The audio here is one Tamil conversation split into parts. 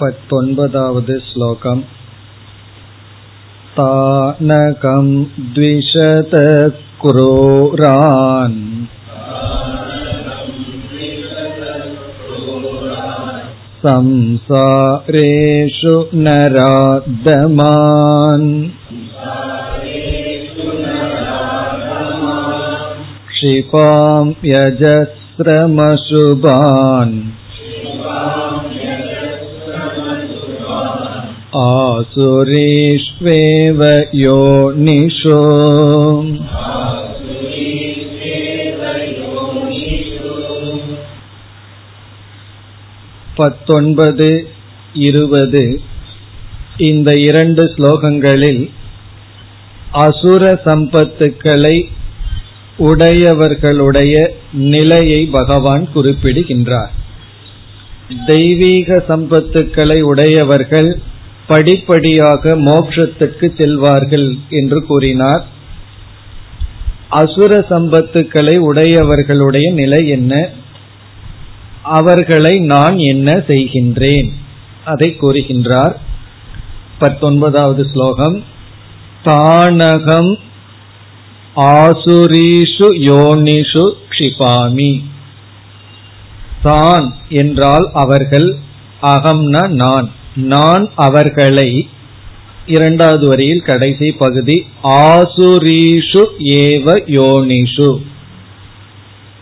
पत्तोन्पदावद् श्लोकम् तानकं द्विशतक्रूरान् संसारेषु नरादमान् क्षिपां यजस्रमशुभान् आसुरीष्वेव योनिषु பத்தொன்பது இருபது இந்த இரண்டு ஸ்லோகங்களில் அசுர சம்பத்துக்களை உடையவர்களுடைய நிலையை பகவான் குறிப்பிடுகின்றார் தெய்வீக சம்பத்துக்களை உடையவர்கள் படிப்படியாக மோட்சத்துக்கு செல்வார்கள் என்று கூறினார். அசுர சம்பத்துக்களை உடையவர்களுடைய நிலை என்ன? அவர்களை நான் என்ன செய்கின்றேன்? அதை கூறுகின்றார். பத்தொன்பதாவது ஸ்லோகம். தானகம் ஆசுரீஷு யோனிஷு க்ஷிபாமி. தான் என்றால் அவர்கள் அகம்னா நான். நான் அவர்களை இரண்டாவது வரியில் கடைசி பகுதி ஆசுரீஷு ஏவ யோனிஷு.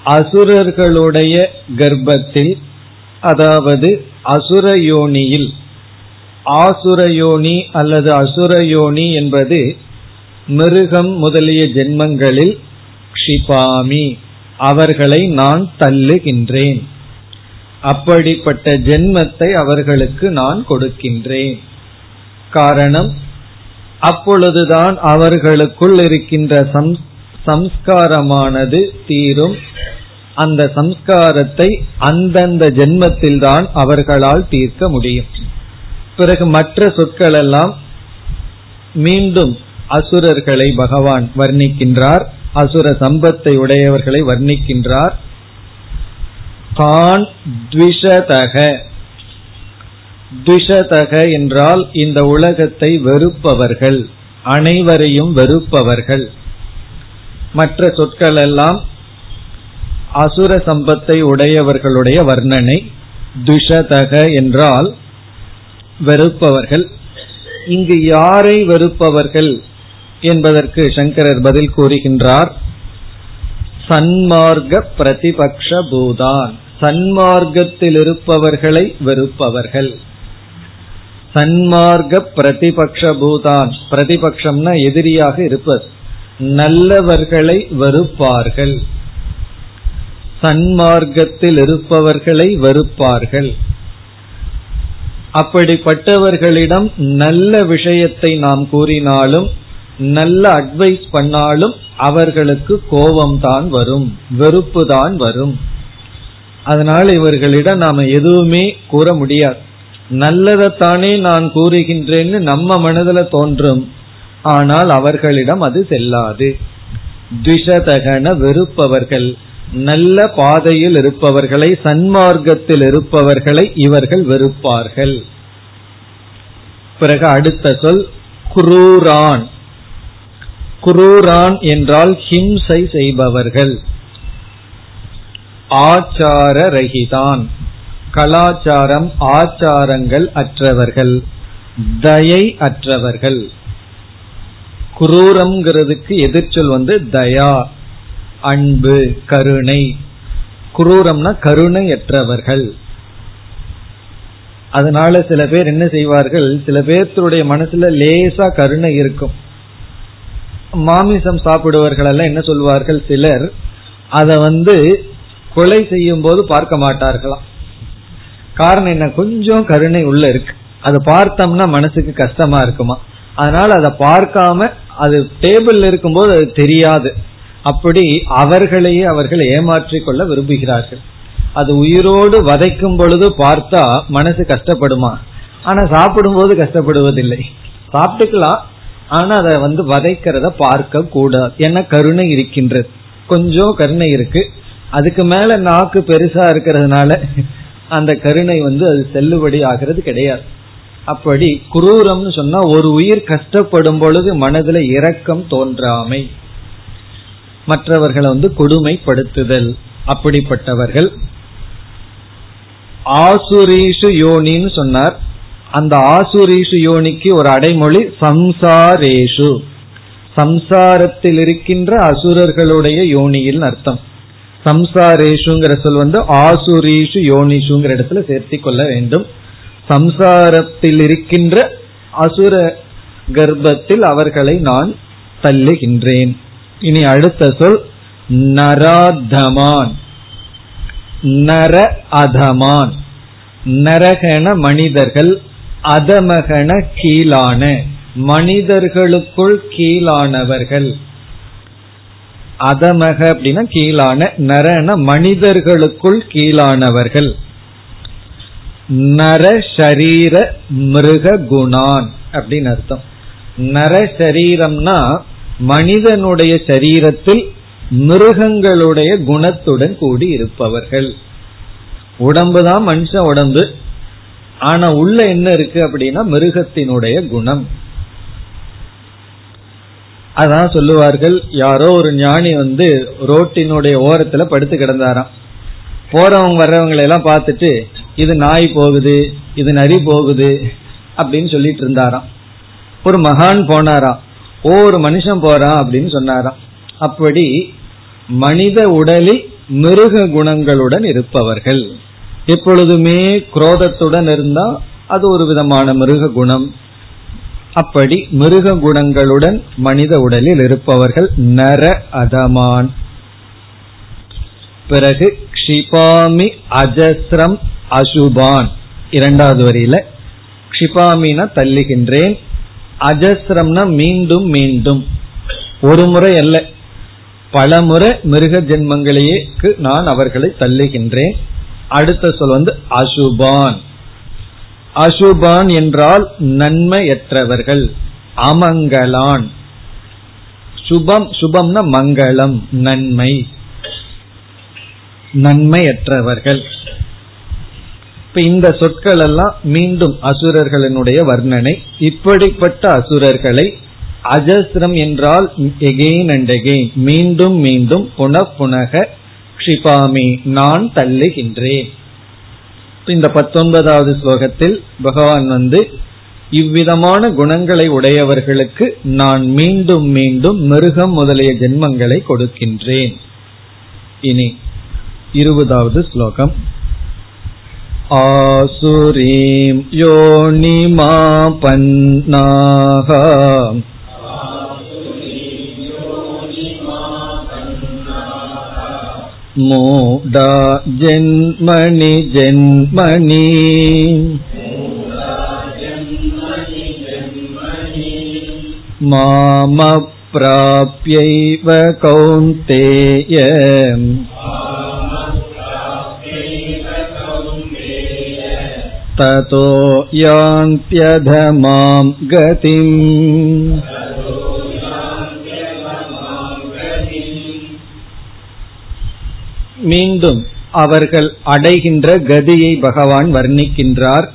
அசுரர்களுடைய கர்ப்பத்தில் அதாவது அசுரயோனியில் ஆசுரயோனி அல்லது அசுரயோனி என்பது மிருகம் முதலிய ஜென்மங்களில் க்ஷிபாமி அவர்களை நான் தள்ளுகின்றேன். அப்படிப்பட்ட ஜென்மத்தை அவர்களுக்கு நான் கொடுக்கின்றேன். காரணம் அப்பொழுதுதான் அவர்களுக்குள் இருக்கின்ற சம்ஸ்காரமானது தீரும். அந்த சம்ஸ்காரத்தை அந்தந்த ஜென்மத்தில் தான் அவர்களால் தீர்க்க முடியும். பிறகு மற்ற சொற்கள் எல்லாம் மீண்டும் அசுரர்களை பகவான் வர்ணிக்கின்றார். அசுர சம்பத்தை உடையவர்களை வர்ணிக்கின்றார். தான் த்விஷதக. த்விஷதக என்றால் இந்த உலகத்தை வெறுப்பவர்கள் அனைவரையும் வெறுப்பவர்கள். மற்ற சொற்கள் எல்லாம் அசுர சம்பத்தை உடையவர்களுடைய வர்ணனை துஷதக என்றால் வெறுப்பவர்கள். இங்கு யாரை வெறுப்பவர்கள் என்பதற்கு சங்கரர் பதில் கூறுகின்றார் சன்மார்க்க பிரதிபக்ஷ பூதான் சன்மார்க்கத்தில் இருப்பவர்களை வெறுப்பவர்கள். சன்மார்க்க பிரதிபக்ஷ பூதான் பிரதிபக்ஷம்னா எதிரியாக இருப்பது நல்லவர்களை வெறுப்பார்கள். சன்மார்க்கத்தில் இருப்பவர்களை வெறுப்பார்கள். அப்படிப்பட்டவர்களிடம் நல்ல விஷயத்தை நாம் கூறினாலும் நல்ல அட்வைஸ் பண்ணாலும் அவர்களுக்கு கோபம் தான் வரும் வெறுப்பு தான் வரும். அதனால் இவர்களிடம் நாம எதுவுமே கூற முடியாது. நல்லதைத்தானே நான் கூறுகின்றேன்னு நம்ம மனதில் தோன்றும். ஆனால் அவர்களிடம் அது செல்லாது. துஷதகன வெறுப்பவர்கள் நல்ல பாதையில் இருப்பவர்களை சன்மார்க்கத்தில் இருப்பவர்களை இவர்கள் வெறுப்பார்கள். பிறகு அடுத்த சொல் குரூரான். குரூரான் என்றால் ஹிம்சை செய்பவர்கள். ஆச்சார ரகிதான் கலாச்சாரம் ஆச்சாரங்கள் அற்றவர்கள் தயை அற்றவர்கள். குரூரம்ங்கிறதுக்கு எதிர்ச்சொல் வந்து தயா அன்பு கருணை. குரூரம்னா கருணையற்றவர்கள். அதனால சில பேர் என்ன செய்வார்கள் சில பேர்த்துடைய மனசுல லேசா கருணை இருக்கும். மாமிசம் சாப்பிடுவர்கள் எல்லாம் என்ன சொல்வார்கள் சிலர் அத வந்து கொலை செய்யும் போது பார்க்க மாட்டார்களாம். காரணம் என்ன? கொஞ்சம் கருணை உள்ள இருக்கு. அது பார்த்தோம்னா மனசுக்கு கஷ்டமா இருக்குமா? அதனால அதை பார்க்காம அது டேபிள் இருக்கும்போது அது தெரியாது. அப்படி அவர்களையே அவர்கள் ஏமாற்றிக் கொள்ள விரும்புகிறார்கள். அது உயிரோடு வதைக்கும் பொழுது பார்த்தா மனசு கஷ்டப்படுமா? ஆனா சாப்பிடும் போது கஷ்டப்படுவதில்லை. சாப்பிட்டுக்கலாம். ஆனா அதை வந்து வதைக்கிறத பார்க்க கூடாது என்ன? கருணை இருக்கின்றது. கொஞ்சம் கருணை இருக்கு. அதுக்கு மேல நாக்கு பெருசா இருக்கிறதுனால அந்த கருணை வந்து அது செல்லுபடி ஆகிறது கிடையாது. அப்படி குரூரம்னு சொன்னா ஒரு உயிர் கஷ்டப்படும் பொழுது மனதுல இரக்கம் தோன்றாமை. மற்றவர்களை வந்து கொடுமைப்படுத்துதல். அப்படிப்பட்டவர்கள். ஆசுரீஷு யோனின்னு சொன்னார். அந்த ஆசுரீஷு யோனிக்கு ஒரு அடைமொழி சம்சாரேஷு. சம்சாரத்தில் இருக்கின்ற அசுரர்களுடைய யோனியில் அர்த்தம். சம்சாரேஷுங்கிற சொல் வந்து ஆசுரீஷு யோனிஷுங்கிற இடத்துல சேர்த்தி கொள்ள வேண்டும். சம்சாரத்தில் இருக்கின்ற அசுர கர்ப்பத்தில் அவர்களை நான் தள்ளுகின்றேன். இனி அடுத்த சொல் நராதமான். நர அதமான். நரகன மனிதர்கள் அதமகன கீழான. மனிதர்களுக்குள் கீழானவர்கள். அதமக அப்படின்னா கீழான நரன மனிதர்களுக்குள் கீழானவர்கள். நர சரீர மிருக குணான் அப்படின்னு அர்த்தம். நர சரீரம்னா மனிதனுடைய சரீரத்தில் மிருகங்களுடைய குணத்துடன் கூடி இருப்பவர்கள். உடம்பு தான் மனுஷ உடம்பு. ஆனா உள்ள என்ன இருக்கு அப்படின்னா மிருகத்தினுடைய குணம். அதான் சொல்லுவார்கள் யாரோ ஒரு ஞானி வந்து ரோட்டினுடைய ஓரத்துல படுத்து கிடந்தாராம். போறவங்க வர்றவங்களை எல்லாம் பார்த்துட்டு இது நாய் போகுது இது நரி போகுது அப்படின்னு சொல்லிட்டு இருந்தாராம். ஒரு மகான் போனாராம். ஓ ஒரு மனுஷன் போறான் அப்படின்னு சொன்னாராம். அப்படி மனித உடலில் மிருக குணங்களுடன் இருப்பவர்கள். எப்பொழுதுமே குரோதத்துடன் இருந்தா அது ஒரு விதமான மிருக குணம். அப்படி மிருக குணங்களுடன் மனித உடலில் இருப்பவர்கள் நர அதமான். பிறகு க்ஷிபாமி அஜஸ்ரம் அசுபான். இரண்டாவது வரியில க்ஷிபாமினா தள்ளுகின்றேன் அஜஸ்ரம்னா மீண்டும் மீண்டும். ஒரு முறை அல்ல பல முறை மிருக ஜென்மங்களையே நான் அவர்களை தள்ளுகின்றேன். அடுத்த சொல் வந்து அசுபான். அசுபான் என்றால் நன்மையற்றவர்கள் அமங்கலான். சுபம் சுபம்னா மங்களம் நன்மை. நன்மையற்றவர்கள். இப்ப இந்த சொற்கள் எல்லாம் மீண்டும் அசுரர்களினுடைய வர்ணனை. இப்படிப்பட்ட அசுரர்களை அஜஸ்ரம் என்றால் எகெயின் அண்ட் எகெயின் மீண்டும் மீண்டும் புனப்புனக க்ஷிபாமி நான் தள்ளுகின்றேன். இந்த பத்தொன்பதாவது ஸ்லோகத்தில் பகவான் வந்து இவ்விதமான குணங்களை உடையவர்களுக்கு நான் மீண்டும் மீண்டும் மிருகம் முதலிய ஜென்மங்களை கொடுக்கின்றேன். இனி இருபதாவது ஸ்லோகம். ஆசுரீம் யோனிமா மூடா ஜென்மணி ஜென்மணி मामप्राप्यैव कौन्तेय ततो यान्त्यधमां गतिम् மீண்டும் அவர்கள் அடைகின்ற கதியை பகவான் வர்ணிக்கின்றார்.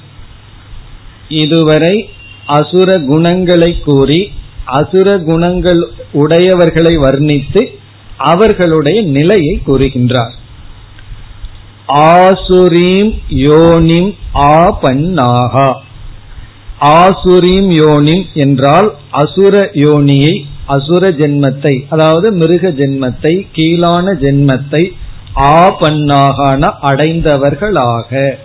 இதுவரை அசுர குணங்களை கூறி அசுர குணங்கள் உடையவர்களை வர்ணித்து அவர்களுடைய நிலையை கூறுகின்றார். ஆசுரீம் யோனிம் ஆபன்னாகா. ஆசுரீம் யோனிம் என்றால் அசுர யோனியை அசுர ஜென்மத்தை அதாவது மிருக ஜென்மத்தை கீழான ஜென்மத்தை ஆபன்னாகன அடைந்தவர்களாக.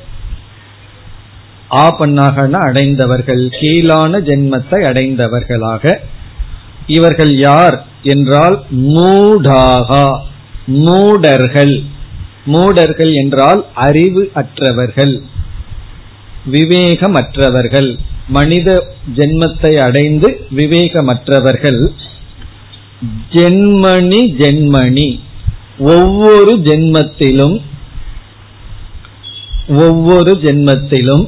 ஆபன்னாகன அடைந்தவர்கள் கீழான ஜென்மத்தை அடைந்தவர்களாக. இவர்கள் யார் என்றால் மூடாகா மூடர்கள். மூடர்கள் என்றால் அறிவு அற்றவர்கள் விவேகமற்றவர்கள். மனித ஜென்மத்தை அடைந்து விவேகமற்றவர்கள். ஜென்மணி ஜென்மணி. ஒவ்வொரு ஜென்மத்திலும் ஒவ்வொரு ஜென்மத்திலும்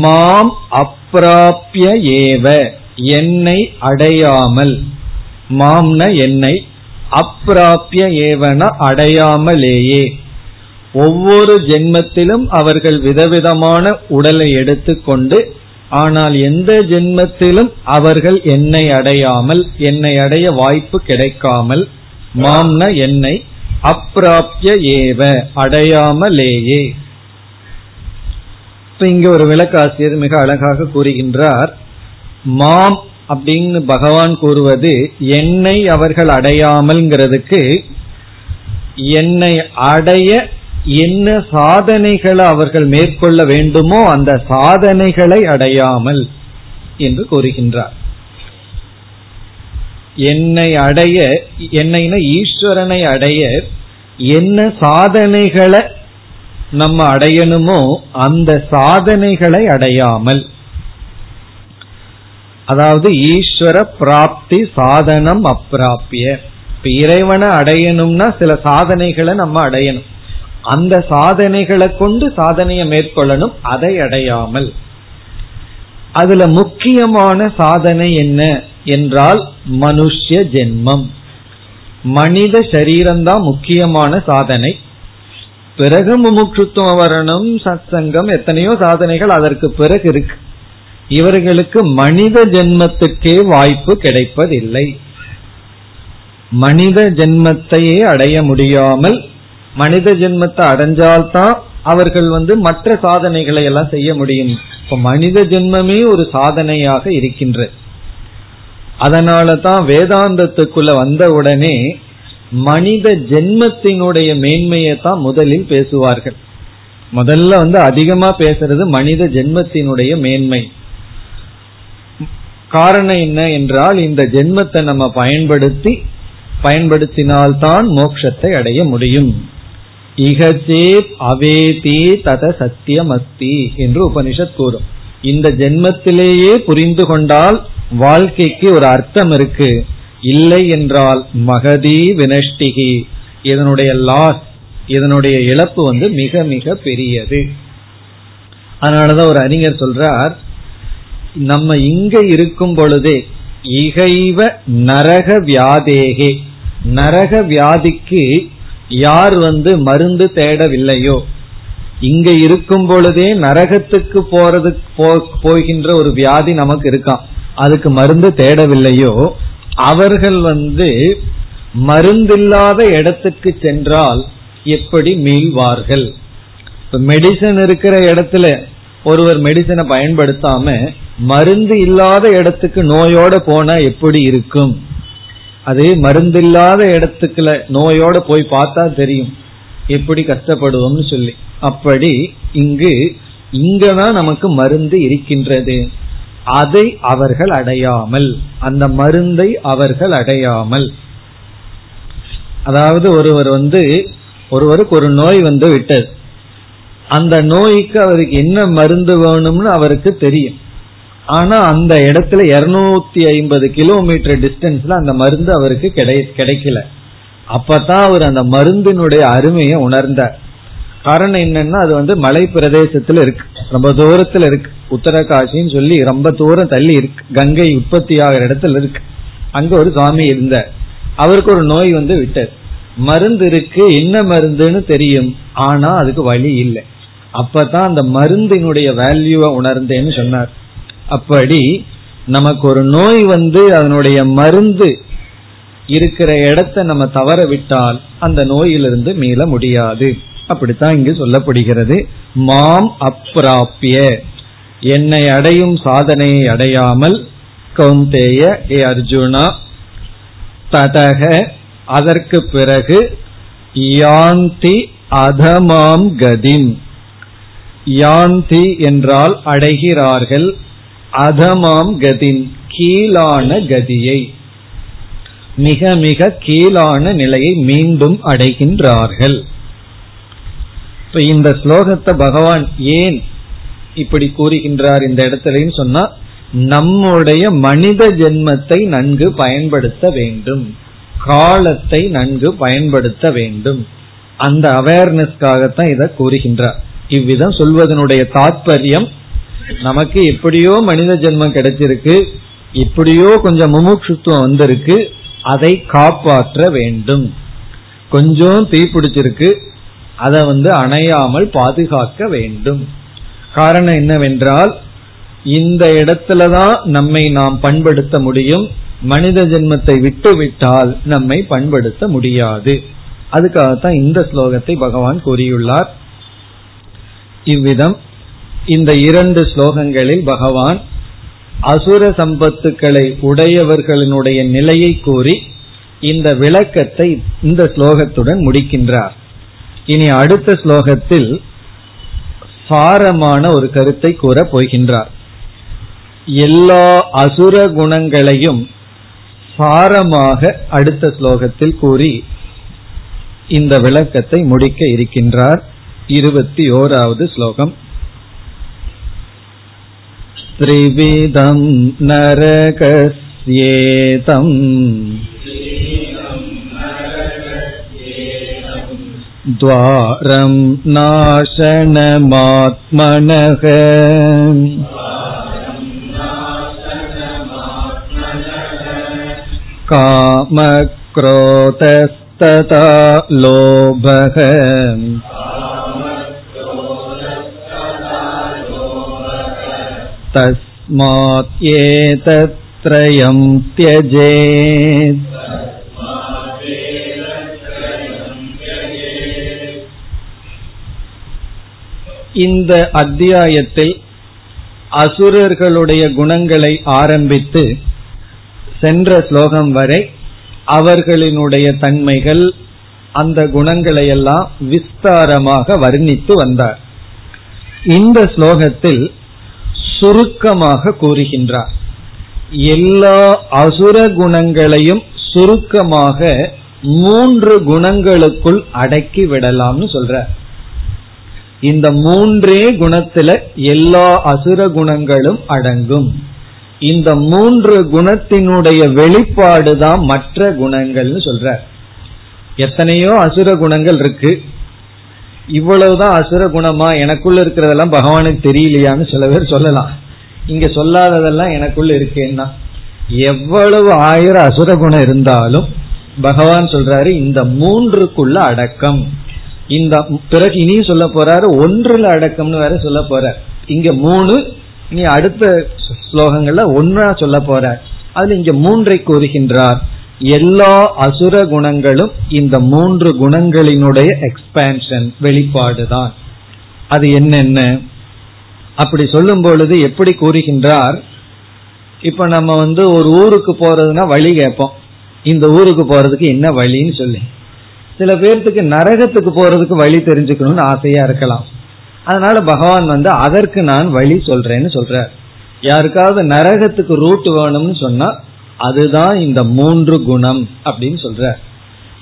மாம் அப்பிராபிய ஏவ என்னை அடையாமல் மாம்ன என்னை அப்பிராபிய ஏவன அடையாமலேயே. ஒவ்வொரு ஜென்மத்திலும் அவர்கள் விதவிதமான உடலை எடுத்துக்கொண்டு ஆனால் எந்த ஜென்மத்திலும் அவர்கள் என்னை அடையாமல் என்னை அடைய வாய்ப்பு கிடைக்காமல் மாம்ன என்னை அப்பிராப்ய ஏவ அடையாமலேயே. இங்க ஒரு விளக்காசிரியர் மிக அழகாக கூறுகின்றார் மாம் அப்படின்னு பகவான் கூறுவது என்னை அவர்கள் அடையாமல்ங்கிறதுக்கு என்னை அடைய என்ன சாதனைகளை அவர்கள் மேற்கொள்ள வேண்டுமோ அந்த சாதனைகளை அடையாமல் என்று கூறுகின்றார். என்னை அடைய என்னைனா ஈஸ்வரனை அடைய என்ன சாதனைகளை நம்ம அடையணுமோ அந்த சாதனைகளை அடையாமல். அதாவது ஈஸ்வர பிராப்தி சாதனம் அப்பிராப்பிய இப்ப இறைவனை அடையணும்னா சில சாதனைகளை நம்ம அடையணும். அந்த சாதனைகளை கொண்டு சாதனையை மேற்கொள்ளணும் அதை அடையாமல். அதுல முக்கியமான சாதனை என்ன? என்றால் மனுஷ்ய ஜென்மம். மனித சரீரம்தான் முக்கியமான சாதனை. பிறகு முமுட்சுத்துவம் வரணும் சத்சங்கம் எத்தனையோ சாதனைகள் அதற்கு பிறகு இருக்கு. இவர்களுக்கு மனித ஜென்மத்துக்கே வாய்ப்பு கிடைப்பதில்லை. மனித ஜென்மத்தையே அடைய முடியாமல் மனித ஜென்மத்தை அடைஞ்சால்தான் அவர்கள் வந்து மற்ற சாதனைகளை எல்லாம் செய்ய முடியும். இப்ப மனித ஜென்மமே ஒரு சாதனையாக இருக்கின்றது. அதனால தான் வேதாந்தத்துக்குள்ள வந்த உடனே மனித ஜென்மத்தினுடைய மேன்மையை தான் முதலில் பேசுவார்கள். முதல்ல வந்து அதிகமா பேசுறது மனித ஜென்மத்தினுடைய மேன்மை. காரணம் என்ன என்றால் இந்த ஜென்மத்தை நம்ம பயன்படுத்தி பயன்படுத்தினால்தான் மோட்சத்தை அடைய முடியும். இகச்சேத் அவேதி தத சத்தியமஸ்தி என்று உபனிஷத் கூறும். இந்த ஜென்மத்திலேயே புரிந்து கொண்டால் வாழ்க்கைக்கு ஒரு அர்த்தம் இருக்கு. இல்லை என்றால் மகதி வினஷ்டிகி. இதனுடைய லாஸ் இதனுடைய இழப்பு வந்து மிக மிக பெரியது. அதனாலதான் ஒரு அறிஞர் சொல்றார் நம்ம இங்க இருக்கும் பொழுதே இகைவ நரக வியாதேகே. நரக வியாதிக்கு யார் வந்து மருந்து தேடவில்லையோ? இங்க இருக்கும் பொழுதே நரகத்துக்கு போறது போகின்ற ஒரு வியாதி நமக்கு இருக்கான் அதுக்கு மருந்து தேடவில்லையோ அவர்கள் வந்து மருந்தில்லாத இடத்துக்கு சென்றால் எப்படி மீள்வார்கள்? இப்ப மெடிசன் இருக்கிற இடத்துல ஒருவர் மெடிசனை பயன்படுத்தாம மருந்து இல்லாத இடத்துக்கு நோயோட போனா எப்படி இருக்கும்? அது மருந்தில்லாத இடத்துக்குல நோயோட போய் பார்த்தா தெரியும். எப்படி கஷ்டப்படுவோம்னு சொல்லி. அப்படி இங்கு இங்கதான் நமக்கு மருந்து இருக்கின்றது. அதை அவர்கள் அடையாமல் அந்த மருந்தை அவர்கள் அடையாமல். அதாவது ஒருவர் வந்து ஒருவருக்கு ஒரு நோய் வந்து விட்டது. அந்த நோய்க்கு அவருக்கு என்ன மருந்து வேணும்னு அவருக்கு தெரியும். ஆனா அந்த இடத்துல இருநூத்தி ஐம்பது கிலோமீட்டர் டிஸ்டன்ஸ்ல அந்த மருந்து அவருக்கு கிடைக்கல. அப்பதான் அவர் அந்த மருந்தினுடைய அருமையை உணர்ந்தார். காரணம் என்னன்னா அது வந்து மலை பிரதேசத்துல இருக்கு. ரொம்ப தூரத்துல இருக்கு. உத்தரகாசின்னு சொல்லி ரொம்ப தூரம் தள்ளி இருக்கு. கங்கை உற்பத்தி ஆகிற இடத்துல இருக்கு. அங்க ஒரு சுவாமி இருந்தார். அவருக்கு ஒரு நோய் வந்து விட்டது. மருந்து இருக்கு. என்ன மருந்துன்னு தெரியும். ஆனா அதுக்கு வழி இல்லை. அப்பதான் அந்த மருந்தினுடைய வேல்யூவை உணர்ந்தேன்னு சொன்னார். அப்படி நமக்கு ஒரு நோய் வந்து அதனுடைய மருந்து இருக்கிற இடத்த நம்ம தவற விட்டால் அந்த நோயிலிருந்து மீள முடியாது. அப்படித்தான் இங்கு சொல்லப்படுகிறது. மாம் அப்பிராப்பிய என்னை அடையும் சாதனையை அடையாமல் கௌந்தேய ஏ அர்ஜுனா ததக அதற்கு பிறகு யாந்தி அதமாம் கதிம். யாந்தி என்றால் அடைகிறார்கள் அதமாம் கதின் கீழான கதியை. மிக மிக கீழான நிலையை மீண்டும் அடைகின்றார்கள். இப்ப இந்த ஸ்லோகத்தை பகவான் ஏன் இப்படி கூறுகின்றார் இந்த இடத்துலன்னு சொன்னா நம்முடைய மனித ஜென்மத்தை நன்கு பயன்படுத்த வேண்டும். காலத்தை நன்கு பயன்படுத்த வேண்டும். அந்த அவேர்னஸ்க்காகத்தான் இதை கூறுகின்றார். இவ்விதம் சொல்வதனுடைய தாற்பயம் நமக்கு எப்படியோ மனித ஜென்மம் கிடைச்சிருக்கு இப்படியோ கொஞ்சம் முமுட்சுத்துவம் வந்திருக்கு அதை காப்பாற்ற வேண்டும். கொஞ்சம் தீ பிடிச்சிருக்கு அதை வந்து அணையாமல் பாதுகாக்க வேண்டும். காரணம் என்னவென்றால் இந்த இடத்துலதான் நம்மை நாம் பண்படுத்த முடியும். மனித ஜென்மத்தை விட்டு விட்டால் நம்மை பண்படுத்த முடியாது. அதுக்காகத்தான் இந்த ஸ்லோகத்தை பகவான் கூறியுள்ளார். இவ்விதம் இந்த இரண்டு ஸ்லோகங்களில் பகவான் அசுர சம்பத்துக்களை உடையவர்களினுடைய நிலையை கூறி இந்த விளக்கத்தை இந்த ஸ்லோகத்துடன் முடிக்கின்றார். இனி அடுத்த ஸ்லோகத்தில் சாரமான ஒரு கருத்தை கூறப் போகின்றார் எல்லா அசுர குணங்களையும் சாரமாக அடுத்த ஸ்லோகத்தில் கூறி இந்த விளக்கத்தை முடிக்க இருக்கின்றார் இருபத்தி ஓராவது ஸ்லோகம் त्रिविधं नरकस्येतम् द्वारं नाशनमात्मनः कामक्रोधस्तथा लोभः तस्मात् एतत्त्रयं त्यजेत् இந்த அத்தியாயத்தில் அசுரர்களுடைய குணங்களை ஆரம்பித்து சென்ற ஸ்லோகம் வரை அவர்களினுடைய தன்மைகள் அந்த குணங்களை எல்லாம் விஸ்தாரமாக வர்ணித்து வந்தார். இந்த ஸ்லோகத்தில் சுருக்கமாக கூறுகின்றார். எல்லா அசுர குணங்களையும் சுருக்கமாக மூன்று குணங்களுக்குள் அடக்கி விடலாம்னு சொல்ற இந்த மூன்றே குணத்துல எல்லா அசுர குணங்களும் அடங்கும். இந்த மூன்று குணத்தினுடைய வெளிப்பாடு தான் மற்ற குணங்கள்னு சொல்ற எத்தனையோ அசுர குணங்கள் இருக்கு. இவ்வளவுதான் அசுர குணமா எனக்குள்ள இருக்கிறதெல்லாம் பகவானுக்கு தெரியலையான்னு சில பேர் சொல்லலாம். இங்க சொல்லாததெல்லாம் எனக்குள்ள இருக்கேன்னா. எவ்வளவு ஆயிரம் அசுர குணம் இருந்தாலும் பகவான் சொல்றாரு இந்த மூன்றுக்குள்ள அடக்கம். இந்த பிறகு இனியும் சொல்ல போறாரு ஒன்றுல அடக்கம்னு வேற சொல்ல போறார். இங்க மூணு நீ அடுத்த ஸ்லோகங்கள்ல ஒன்றா சொல்ல போறார். அதுல இங்க மூன்றை கூறுகின்றார். எல்லா அசுர குணங்களும் இந்த மூன்று குணங்களினுடைய எக்ஸ்பேன்ஷன் வெளிப்பாடுதான். அது என்னென்ன? அப்படி சொல்லும் பொழுது எப்படி கூறுகின்றார்? இப்ப நம்ம வந்து ஒரு ஊருக்கு போறதுன்னா வழி கேட்போம். இந்த ஊருக்கு போறதுக்கு என்ன வழின்னு சொல்லி. சில பேர்த்துக்கு நரகத்துக்கு போறதுக்கு வழி தெரிஞ்சுக்கணும்னு ஆசையா இருக்கலாம். அதனால பகவான் வந்து அதற்கு நான் வழி சொல்றேன்னு சொல்றார். யாருக்காவது நரகத்துக்கு ரூட் வேணும்னு சொன்னா அதுதான் இந்த மூன்று குணம் அப்படின்னு சொல்ற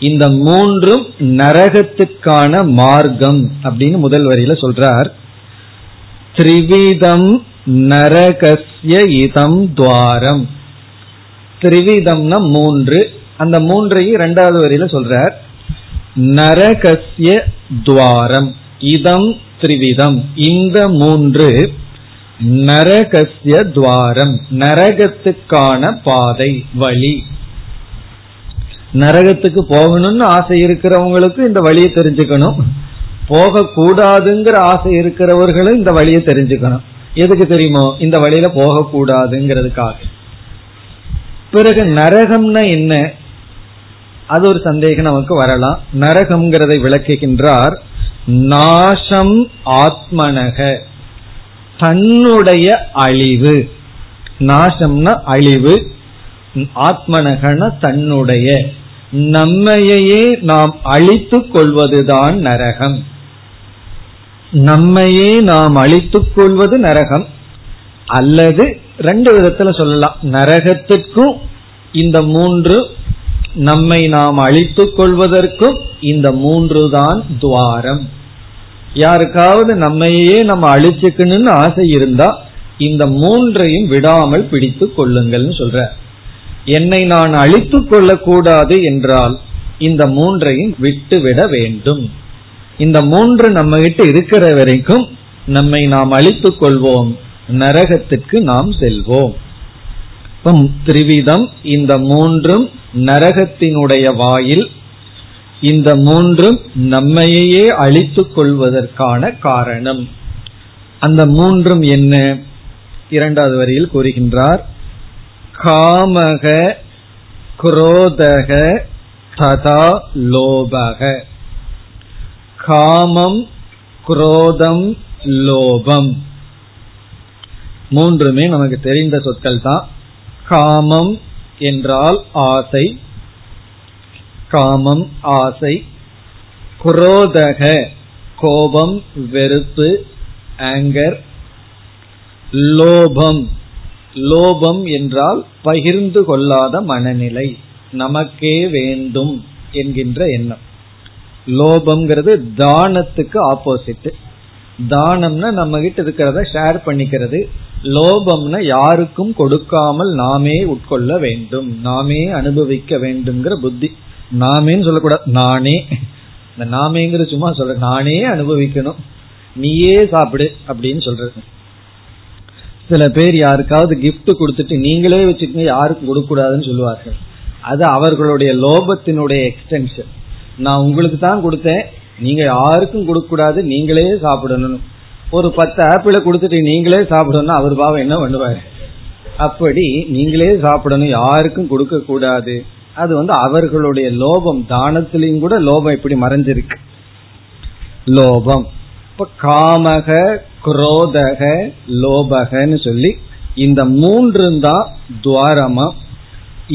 இந்த மூன்றும் நரகத்துக்கான மார்க்கம் அப்படின்னு முதல் வரியில சொல்றார். த்ரிவிதம் நரகசிய இதம் துவாரம். த்ரிவிதம்னா மூன்று. அந்த மூன்றையும் இரண்டாவது வரியில சொல்றார். நரகஸ்ய துவாரம். இதம் த்ரிவிதம். இந்த மூன்று நரகசிய துவாரம். நரகத்துக்கான பாதை வழி. நரகத்துக்கு போகணும்னு ஆசை இருக்கிறவங்களுக்கு இந்த வழியை தெரிஞ்சுக்கணும். போக கூடாதுங்கிற ஆசை இருக்கிறவர்களும் இந்த வழியை தெரிஞ்சுக்கணும். எதுக்கு தெரியுமோ இந்த வழியில போக கூடாதுங்கிறதுக்காக பிறகு நரகம்னா என்ன? அது ஒரு சந்தேகம் நமக்கு வரலாம். நரகம்ங்கிறதை விளக்குகின்றார். நாசம் ஆத்மனக. தன்னுடைய அழிவு. நாசம்னா அழிவு. ஆத்மனகன தன்னுடைய. நம்மையே நாம் அழித்துக் கொள்வதுதான் நரகம். நம்மையே நாம் அழித்துக் கொள்வது நரகம். அல்லது ரெண்டு விதத்துல சொல்லலாம். நரகத்திற்கும் இந்த மூன்று நம்மை நாம் அழித்துக் கொள்வதற்கும் இந்த மூன்று தான் துவாரம். யாருக்காவது நம்மையே நம்ம அழிச்சுக்கணும்னு ஆசை இருந்தா இந்த மூன்றையும் விடாமல் பிடித்து கொள்ளுங்கள்னு சொல்ற. என்னை நான் அழித்துக் கொள்ளக்கூடாது என்றால் இந்த மூன்றையும் விட்டுவிட வேண்டும். இந்த மூன்று நம்ம கிட்ட இருக்கிற வரைக்கும் நம்மை நாம் அழித்துக் கொள்வோம் நரகத்திற்கு நாம் செல்வோம். திரிவிதம் இந்த மூன்றும் நரகத்தினுடைய வாயில் இந்த மூன்றும் நம்மையே அழித்துக் கொள்வதற்கான காரணம். அந்த மூன்றும் என்ன? இரண்டாவது வரியில் கூறுகின்றார் காமக குரோதக ததா லோபக. காமம் குரோதம் லோபம். மூன்றுமே நமக்கு தெரிந்த சொற்கள் தான் காமம் என்றால் ஆசை. காமம் ஆசை. குரோதக கோபம் வெறுப்பு ஆங்கர் லோபம் லோபம் என்றால் பகிர்ந்து கொள்ளாத மனநிலை. நமக்கே வேண்டும் என்கின்ற எண்ணம். லோபம்ங்கிறது தானத்துக்கு ஆப்போசிட் தானம்னா நம்ம கிட்ட இருக்கிறத ஷேர் பண்ணிக்கிறது. லோபம்னா யாருக்கும் கொடுக்காமல் நாமே உட்கொள்ள வேண்டும். நாமே அனுபவிக்க வேண்டும்ங்கிற புத்தி. நாமேன்னு சொல்லக்கூடாது. நானே. இந்த நாமேங்கிற சும்மா சொல்ற நானே அனுபவிக்கணும். நீயே சாப்பிடு அப்படின்னு சொல்றது. சில பேர் யாருக்காவது கிஃப்ட் கொடுத்துட்டு நீங்களே வச்சுக்கோங்க யாருக்கும் கொடுக்கூடாதுன்னு சொல்லுவார்கள். அது அவர்களுடைய லோபத்தினுடைய எக்ஸ்டென்ஷன் நான் உங்களுக்கு தான் கொடுத்தேன் நீங்க யாருக்கும் கொடுக்க கூடாது நீங்களே சாப்பிடணும். ஒரு பத்து ஆப்பிள கொடுத்துட்டு நீங்களே சாப்பிடணும் அவர் பாவம் என்ன பண்ணுவாரு? அப்படி நீங்களே சாப்பிடணும் யாருக்கும் கொடுக்க கூடாது அது வந்து அவர்களுடைய லோபம் தானத்திலையும் கூட லோபம் இப்படி மறைஞ்சிருக்கு. லோபம். இப்ப காமக குரோதக லோபகன்னு சொல்லி இந்த மூன்று தான் துவாரமா.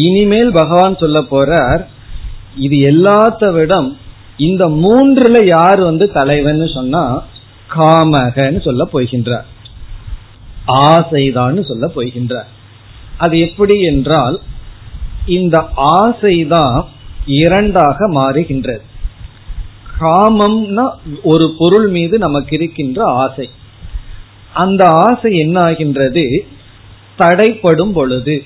இனிமேல் பகவான் சொல்ல போறார் இது எல்லாத்த விடம் இந்த மூன்றுல யார் வந்து தலைவன் சொன்னா காமகன்னு சொல்ல போகின்றார். ஆசைதான் சொல்ல போகின்றார். அது எப்படி என்றால் இந்த ஆசைதான் இரண்டாக மாறுகின்றது. காமம்னா ஒரு பொருள் மீது நமக்கு இருக்கின்ற ஆசை. அந்த ஆசை என்ன ஆகின்றது தடைப்படும் பொழுது.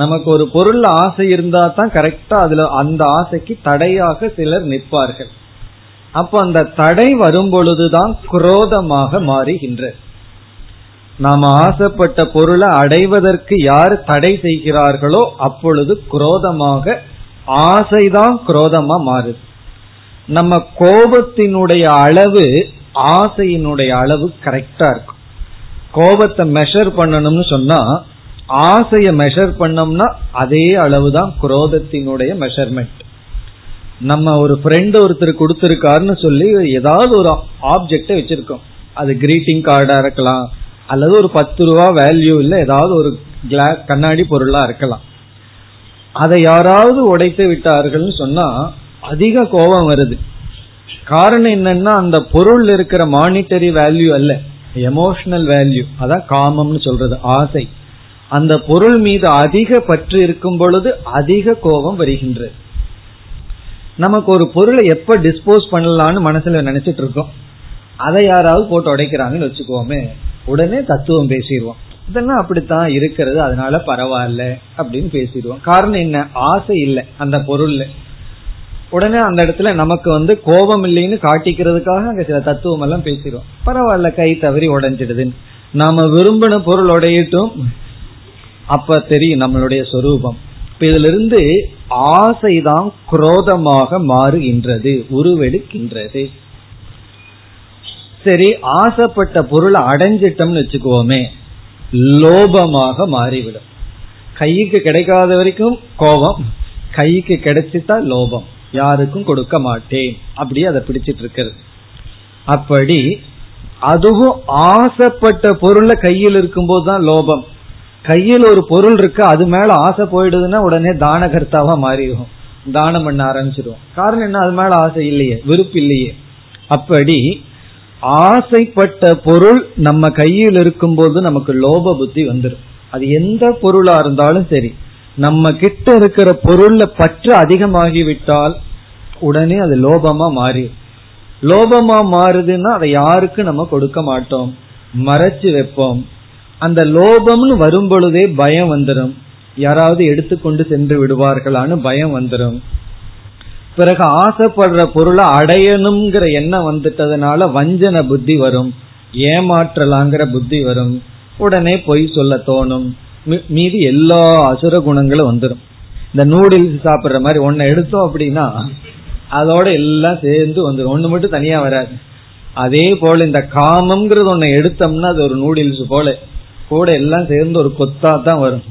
நமக்கு ஒரு பொருள் ஆசை இருந்தா தான் கரெக்டா அதுல அந்த ஆசைக்கு தடையாக சிலர் நிற்பார்கள். அப்ப அந்த தடை வரும் பொழுதுதான் குரோதமாக மாறுகின்றது நாம் ஆசைப்பட்ட பொருளை அடைவதற்கு யார் தடை செய்கிறார்களோ அப்பொழுது குரோதமாக ஆசைதான் குரோதமா மாறுது. நம்ம கோபத்தினுடைய அளவு ஆசையினுடைய அளவு கரெக்டா இருக்கும். கோபத்தை மெஷர் பண்ணணும்னு சொன்னா ஆசைய மெஷர் பண்ணோம்னா அதே அளவுதான் குரோதத்தினுடைய மெஷர்மெண்ட் நம்ம ஒரு ஃப்ரெண்ட் ஒருத்தர் கொடுத்துருக்காருன்னு சொல்லி ஏதாவது ஒரு ஆப்ஜெக்டை வச்சிருக்கோம். அது கிரீட்டிங் கார்டா இருக்கலாம் அல்லது ஒரு பத்து ரூபா வேல்யூ இல்ல ஏதாவது ஒரு கிளாஸ் கண்ணாடி பொருளா இருக்கலாம். அதை யாராவது உடைத்து விட்டார்கள்னு சொன்னா அதிக கோபம் வருது. காரணம் என்னன்னா அந்த பொருள் இருக்கிற மானிட்டரி வேல்யூ அல்ல எமோஷனல் வேல்யூ அதான் காமம்னு சொல்றது ஆசை. அந்த பொருள் மீது அதிக பற்று இருக்கும் பொழுது அதிக கோபம் வருகின்றது. நமக்கு ஒரு பொருளை எப்ப டிஸ்போஸ் பண்ணலாம்னு மனசுல நினைச்சிட்டு இருக்கோம். அதை யாராவது போட்டு உடைக்கிறாங்கன்னு வச்சுக்கோமே உடனே தத்துவம் பேசிடுவோம். இதெல்லாம் அப்படித்தான் இருக்கிறது அதனால பரவாயில்ல அப்படின்னு பேசிடுவோம். காரணம் என்ன? ஆசை இல்லை அந்த பொருள்ல. உடனே அந்த இடத்துல நமக்கு வந்து கோபம் இல்லைன்னு காட்டிக்கிறதுக்காக அங்க சில தத்துவம் எல்லாம் பேசிடுவோம். பரவாயில்ல கை தவறி உடைஞ்சிடுதுன்னு. நாம விரும்பின பொருள் உடையட்டும். அப்ப தெரியும் நம்மளுடைய சொரூபம். இதிலிருந்து ஆசைதான் குரோதமாக மாறுகின்றது உருவெடுக்கின்றது. சரி ஆசைப்பட்ட பொருளை அடைஞ்சிட்டோம்னு வச்சுக்குவோமே லோபமாக மாறிவிடும். கைக்கு கிடைக்காத வரைக்கும் கோபம் கைக்கு கிடைச்சிட்டா லோபம். யாருக்கும் கொடுக்க மாட்டேன் அப்படி அதை பிடிச்சிட்டு இருக்கிறது அப்படி அதுவும் ஆசைப்பட்ட பொருளை கையில் இருக்கும்போது தான் லோபம். கையில் ஒரு பொருள் இருக்கு அது மேல ஆசை போயிடுதுன்னா உடனே தானகர்த்தாவா மாறிடும் தானம் பண்ண ஆரம்பிச்சிடுவோம். காரணம் என்ன? அது மேல ஆசை இல்லையே விருப்பு இல்லையே. அப்படி ஆசைப்பட்ட பொருள் நம்ம கையில் இருக்கும்போது நமக்கு லோப புத்தி வந்துடும் அது எந்த பொருளா இருந்தாலும் சரி நம்ம கிட்ட இருக்கிற பொருள்ல பற்று அதிகமாகிவிட்டால் உடனே அது லோபமா மாறிடும். லோபமா மாறுதுன்னா அதை யாருக்கு நம்ம கொடுக்க மாட்டோம்? மறைச்சு வைப்போம். அந்த லோபம்னு வரும் பொழுதே பயம் வந்துடும் யாராவது எடுத்துக்கொண்டு சென்று விடுவார்களான்னு பயம் வந்துடும் பிறகு ஆசைப்படுற பொருளை அடையணுங்கிற எண்ணம் வந்துட்டதுனால வஞ்சன புத்தி வரும். ஏமாற்றலாங்கிற புத்தி வரும். உடனே பொய் சொல்ல தோணும். மீதி எல்லா அசுர குணங்களும் வந்துடும் இந்த நூடுல்ஸ் சாப்பிட்ற மாதிரி ஒன்ன எடுத்தோம் அப்படின்னா அதோட எல்லாம் சேர்ந்து வந்துடும் ஒன்று மட்டும் தனியா வராது. அதே போல இந்த காமம்ங்கிறது ஒன்னு எடுத்தோம்னா அது ஒரு நூடுல்ஸ் போல. கூட எல்லாம் சேர்ந்து ஒரு கொத்தா தான் வரும்.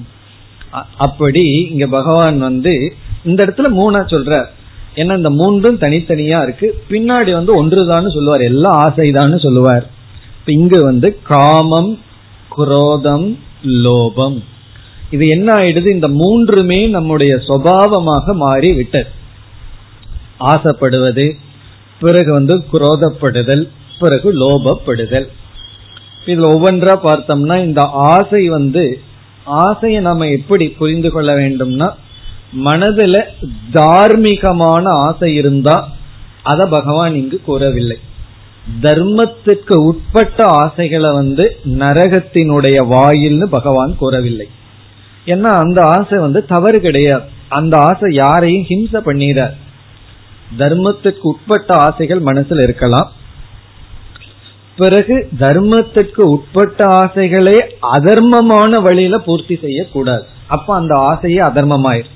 அப்படி இங்க பகவான் வந்து இந்த இடத்துல மூணா சொல்ற ஏன்னா இந்த மூன்றும் தனித்தனியா இருக்கு. பின்னாடி வந்து ஒன்றுதான் சொல்லுவார். எல்லாம் ஆசைதான்னு சொல்லுவார். இங்கு வந்து காமம் குரோதம் லோபம். இது என்ன ஆயிடுது? இந்த மூன்றுமே நம்முடைய சுவாவமாக மாறி விட்டது. ஆசைப்படுவது பிறகு வந்து குரோதப்படுதல் பிறகு லோபப்படுதல். இதுல ஒவ்வொன்றா பார்த்தோம்னா இந்த ஆசை வந்து ஆசையை நாம எப்படி புரிந்து கொள்ள வேண்டும்னா மனதுல தார்மீகமான ஆசை இருந்தா அத பகவான் இங்கு கூறவில்லை. தர்மத்திற்கு உட்பட்ட ஆசைகளை வந்து நரகத்தினுடைய வாயில்னு பகவான் கூறவில்லை. ஏன்னா அந்த ஆசை வந்து தவறு கிடையாது. அந்த ஆசை யாரையும் ஹிம்சை பண்ணிடார் தர்மத்துக்கு உட்பட்ட ஆசைகள் மனசுல இருக்கலாம். பிறகு தர்மத்துக்கு உட்பட்ட ஆசைகளே அதர்மமான வழியில பூர்த்தி செய்யக்கூடாது. அப்ப அந்த ஆசையே அதர்மமாயிரு.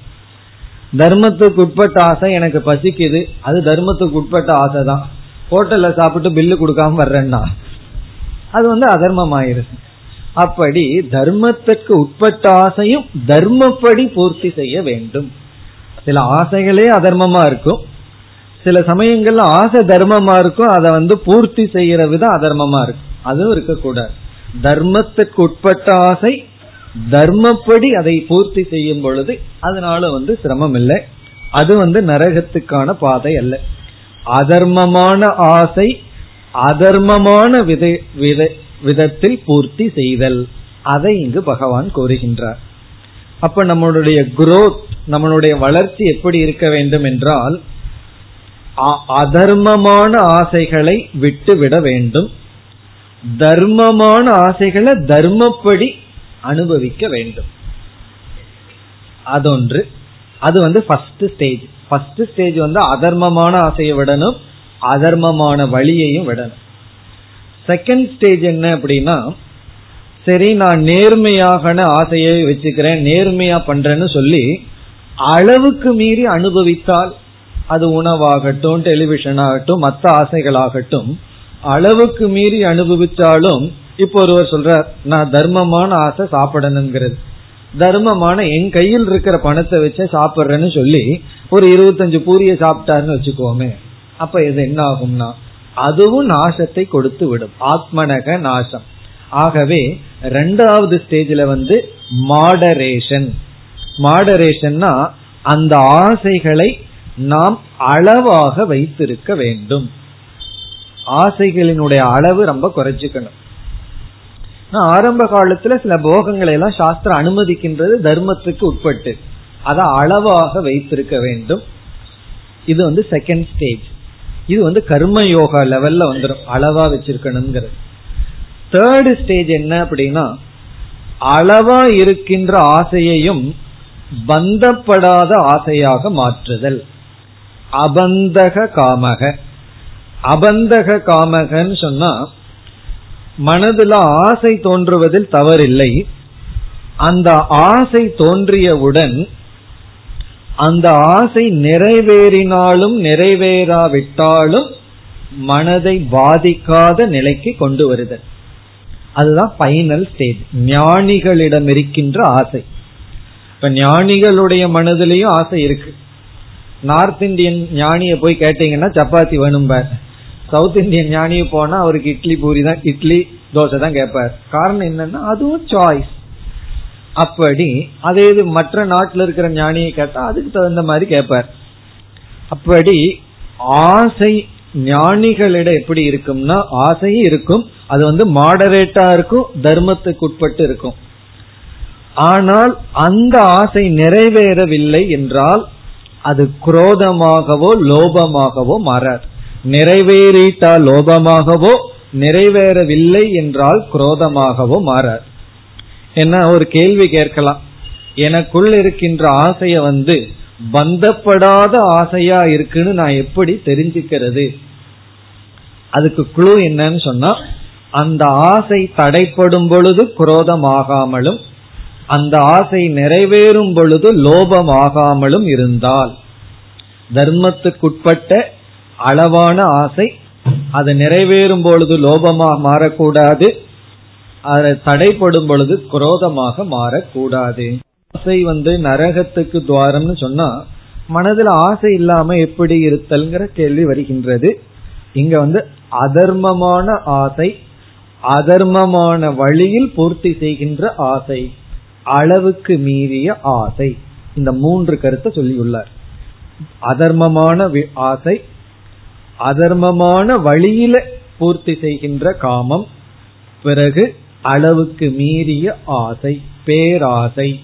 தர்மத்துக்கு உட்பட்ட ஆசை எனக்கு பசிக்குது அது தர்மத்துக்கு உட்பட்ட ஆசை தான் ஹோட்டல்ல சாப்பிட்டு பில்லு கொடுக்காம வர்றேன்னா அது வந்து அதர்மம் ஆயிருது அப்படி தர்மத்துக்கு உட்பட்ட ஆசையும் தர்மப்படி பூர்த்தி செய்ய வேண்டும். சில ஆசைகளே அதர்மமா இருக்கும். சில சமயங்கள்ல ஆசை தர்மமா இருக்கும் அதை வந்து பூர்த்தி செய்யற விதம் அதர்மமா இருக்கும் அதுவும் இருக்கக்கூடாது. தர்மத்துக்கு உட்பட்ட ஆசை தர்மப்படி அதை பூர்த்தி செய்யும் பொழுது அதனால வந்து சிரமம் இல்லை அது வந்து நரகத்துக்கான பாதை அல்ல. அதர்மமான ஆசை அதர்மமான வித வித விதத்தில் பூர்த்தி செய்தல். அதை இங்கு பகவான் கூறுகின்றார். அப்ப நம்மளுடைய குரோத் நம்மளுடைய வளர்ச்சி எப்படி இருக்க வேண்டும் என்றால் அதர்மமான ஆசைகளை விட்டு விட வேண்டும். தர்மமான ஆசைகளை தர்மப்படி அனுபவிக்க வேண்டும். அதொன்று. அது வந்து ஃபர்ஸ்ட் ஸ்டேஜ் ஃபர்ஸ்ட் ஸ்டேஜ் வந்து அதர்மமான ஆசையை விடணும் அதர்மமான வழியையும் விடணும். செகண்ட் ஸ்டேஜ் என்ன அப்படின்னா சரி நான் நேர்மையாக ஆசையை வச்சுக்கிறேன் நேர்மையா பண்றேன்னு சொல்லி அளவுக்கு மீறி அனுபவித்தால் அது உணவாகட்டும் டெலிவிஷன் ஆகட்டும் மற்ற ஆசைகளாகட்டும் அளவுக்கு மீறி அனுபவிச்சாலும் இப்போ ஒருவர் சொல்றார் நான் தர்மமான ஆசை சாப்பிடணுங்கிறது. தர்மமான என் கையில் இருக்கிற பணத்தை வச்சு சாப்பிட்றேன்னு சொல்லி ஒரு இருபத்தஞ்சு பூரிய சாப்பிட்டாருன்னு வச்சுக்கோமே அப்ப இது என்ன ஆகும்னா அதுவும் நாசத்தை கொடுத்து விடும். ஆத்மனக நாசம். ஆகவே ரெண்டாவது ஸ்டேஜில் வந்து மாடரேஷன் மாடரேஷன்னா அந்த ஆசைகளை நாம் அளவாக வைத்திருக்க வேண்டும். ஆசைகளினுடைய அளவு ரொம்ப குறைச்சிக்கணும் ஆரம்ப காலத்துல சில போகங்களை எல்லாம் சாஸ்திரம் அனுமதிக்கின்றது தர்மத்துக்கு உட்பட்டு. அதை அளவாக வைத்திருக்க வேண்டும். இது வந்து செகண்ட் ஸ்டேஜ் இது வந்து கர்ம யோகா லெவல்ல வந்துடும் அளவா வச்சிருக்கணுங்கிறது. தேர்டு ஸ்டேஜ் என்ன அப்படின்னா அளவா இருக்கின்ற ஆசையையும் பந்தப்படாத ஆசையாக மாற்றுதல். அபந்தக காமக. அபந்தக காமகன்னு சொன்னா மனதுல ஆசை தோன்றுவதில் தவறில்லை. அந்த ஆசை தோன்றியவுடன் அந்த ஆசை நிறைவேறினாலும் நிறைவேறாவிட்டாலும் மனதை பாதிக்காத நிலைக்கு கொண்டு வருதல் அதுதான் பைனல் ஸ்டேஜ் ஞானிகளிடம் இருக்கின்ற ஆசை. இப்ப ஞானிகளுடைய மனதிலையும் ஆசை இருக்கு. நார்த் இந்தியன் ஞானிய போய் கேட்டீங்கன்னா சப்பாத்தி வேணும்பார். சவுத் இந்தியன் ஞானிய போனா அவருக்கு இட்லி பூரி தான் இட்லி தோசை தான் கேட்பார். காரணம் என்னன்னா அதுவும் சாய்ஸ் அப்படி அதே இது மற்ற நாட்டில் இருக்கிற ஞானியை கேட்டா அதுக்கு தகுந்த மாதிரி கேட்பார். அப்படி ஆசை ஞானிகளிடம் எப்படி இருக்கும்னா ஆசையும் இருக்கும். அது வந்து மாடரேட்டா இருக்கும் தர்மத்துக்கு உட்பட்டு இருக்கும். ஆனால் அந்த ஆசை நிறைவேறவில்லை என்றால் அது குரோதமாகவோ லோபமாகவோ மாறாது. நிறைவேறிட்டா லோபமாகவோ நிறைவேறவில்லை என்றால் குரோதமாகவோ மாறாது. என்ன ஒரு கேள்வி கேட்கலாம். எனக்குள் இருக்கின்ற ஆசைய வந்து பந்தப்படாத ஆசையா இருக்குன்னு நான் எப்படி தெரிஞ்சுக்கிறது? அதுக்கு குழு என்னன்னு சொன்னா அந்த ஆசை தடைப்படும் பொழுது குரோதமாகாமலும் அந்த ஆசை நிறைவேறும் பொழுது லோபமாகாமலும் இருந்தால். தர்மத்துக்குட்பட்ட அளவான ஆசை அது நிறைவேறும் பொழுது லோபமாக மாறக்கூடாது. அதை தடைப்படும் பொழுது குரோதமாக மாறக்கூடாது. ஆசை வந்து நரகத்துக்கு துவாரம்னு சொன்னா மனதில் ஆசை இல்லாம எப்படி இருத்தல்ங்கிற கேள்வி வருகின்றது. இங்க வந்து அதர்மமான ஆசை அதர்மமான வழியில் பூர்த்தி செய்கின்ற ஆசை. அளவுக்கு மீறிய ஆசை. இந்த மூன்று கருத்தை சொல்லியுள்ளார். அதர்மமான ஆசை அதர்மமான வழியில பூர்த்தி செய்கின்ற காமம் பிறகு அளவுக்கு மீறிய ஆசை பேராசை.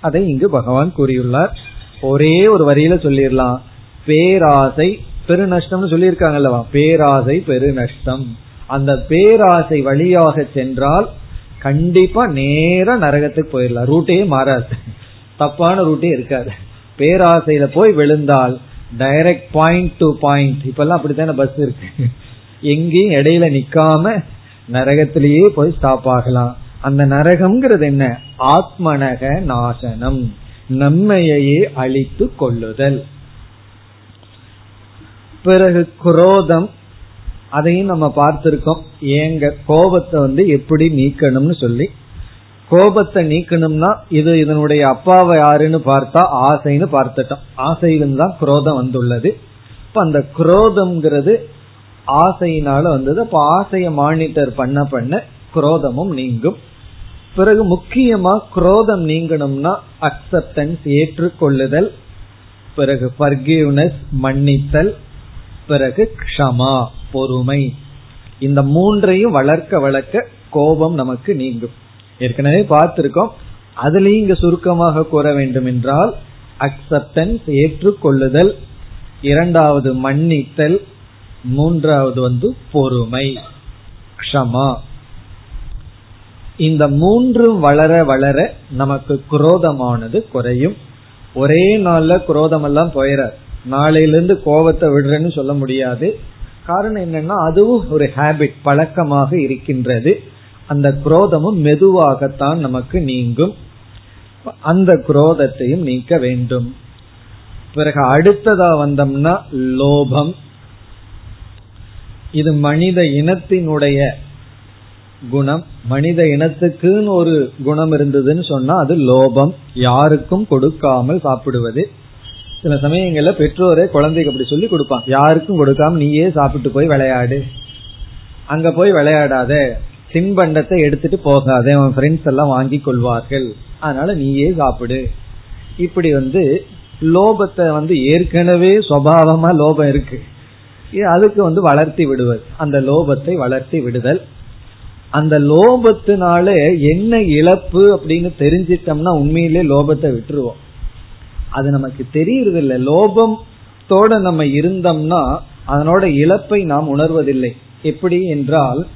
அதை இங்கு பகவான் கூறியுள்ளார். ஒரே ஒரு வரியில சொல்லிடலாம் பேராசை பெருநஷ்டம்னு சொல்லியிருக்காங்கல்லவா? பேராசை பெருநஷ்டம். அந்த பேராசை வழியாக சென்றால் கண்டிப்பா நேரம் நரகத்துக்கு போயிடலாம். ரூட்டே மாறாது. தப்பான ரூட்டே இருக்காது. பேராசையில போய் விழுந்தால் டைரக்ட் பாயிண்ட் டு பாயிண்ட் இப்பெல்லாம் அப்படித்தானே பஸ் இருக்கு. எங்கேயும் இடையில நிக்காம நரகத்திலேயே போய் ஸ்டாப் ஆகலாம். அந்த நரகம்ங்கிறது என்ன? ஆத்மனக நாசனம். நம்மையே அழித்து கொள்ளுதல். பிறகு குரோதம் அதையும் நம்ம பார்த்திருக்கோம். ஏங்க கோபத்தை வந்து எப்படி நீக்கணும்னு சொல்லி. கோபத்தை நீக்கணும்னா இது இதனுடைய அப்பாவை யாருன்னு பார்த்தா ஆசைன்னு பார்த்துட்டோம். ஆசையிலிருந்தான் தான் குரோதம் வந்துள்ளது. இப்ப அந்த குரோதம்ங்கிறது ஆசையினால வந்தது. அப்ப ஆசைய மானிட்டர் பண்ண பண்ண குரோதமும் நீங்கும். பிறகு முக்கியமா குரோதம் நீங்கணும்னா அக்செப்டன்ஸ் ஏற்றுக்கொள்ளுதல் பிறகு பர்கிவ்னஸ் மன்னித்தல் பிறகு க்ஷமா பொறுமை. இந்த மூன்றையும் வளர்க்க வளர்க்க கோபம் நமக்கு நீங்கும். ஏற்கனவே பார்த்திருக்கோம். அதுலயும் இங்க சுருக்கமாக கூற வேண்டும் என்றால் அக்செப்டன்ஸ் ஏற்றுக்கொள்ளுதல் இரண்டாவது மன்னித்தல் மூன்றாவது வந்து பொறுமை. க்ஷமா. இந்த மூன்றும் வளர வளர நமக்கு குரோதமானது குறையும். ஒரே நாள்ல குரோதம் எல்லாம் போயிடாது நாளையிலிருந்து கோபத்தை விடுறேன்னு சொல்ல முடியாது. காரணம் என்னன்னா அதுவும் ஒரு ஹேபிட் பழக்கமாக இருக்கின்றது. அந்த குரோதமும் மெதுவாகத்தான் நமக்கு நீங்கும். அந்த குரோதத்தையும் நீக்க வேண்டும். பிறகு அடுத்ததா வந்தோம்னா லோபம். இது மனித இனத்தினுடைய குணம். மனித இனத்துக்குன்னு ஒரு குணம் இருந்ததுன்னு சொன்னா அது லோபம். யாருக்கும் கொடுக்காமல் சாப்பிடுவது. சில சமயங்கள்ல பெற்றோரே குழந்தைக்கு அப்படி சொல்லி கொடுப்பான் யாருக்கும் கொடுக்காம நீயே சாப்பிட்டு போய் விளையாடு. அங்க போய் விளையாடாத. தின்பண்டத்தை எடுத்துட்டு போகாத. அவன் ஃப்ரெண்ட்ஸ் எல்லாம் வாங்கி கொள்வார்கள். அதனால நீயே சாப்பிடு. இப்படி வந்து லோபத்தை வந்து ஏற்கனவே சுவாவமா லோபம் இருக்கு. அதுக்கு வந்து வளர்த்தி விடுவது. அந்த லோபத்தை வளர்த்தி விடுதல். அந்த லோபத்தினால என்ன இழப்பு அப்படின்னு தெரிஞ்சிட்டோம்னா உண்மையிலே லோபத்தை விட்டுருவோம். அது நமக்கு தெரியறதில்லை. லோபத்தோட நம்ம இருந்தோம்னா அதனோட இழப்பை நாம் உணர்வதில்லை. எப்படி என்றால்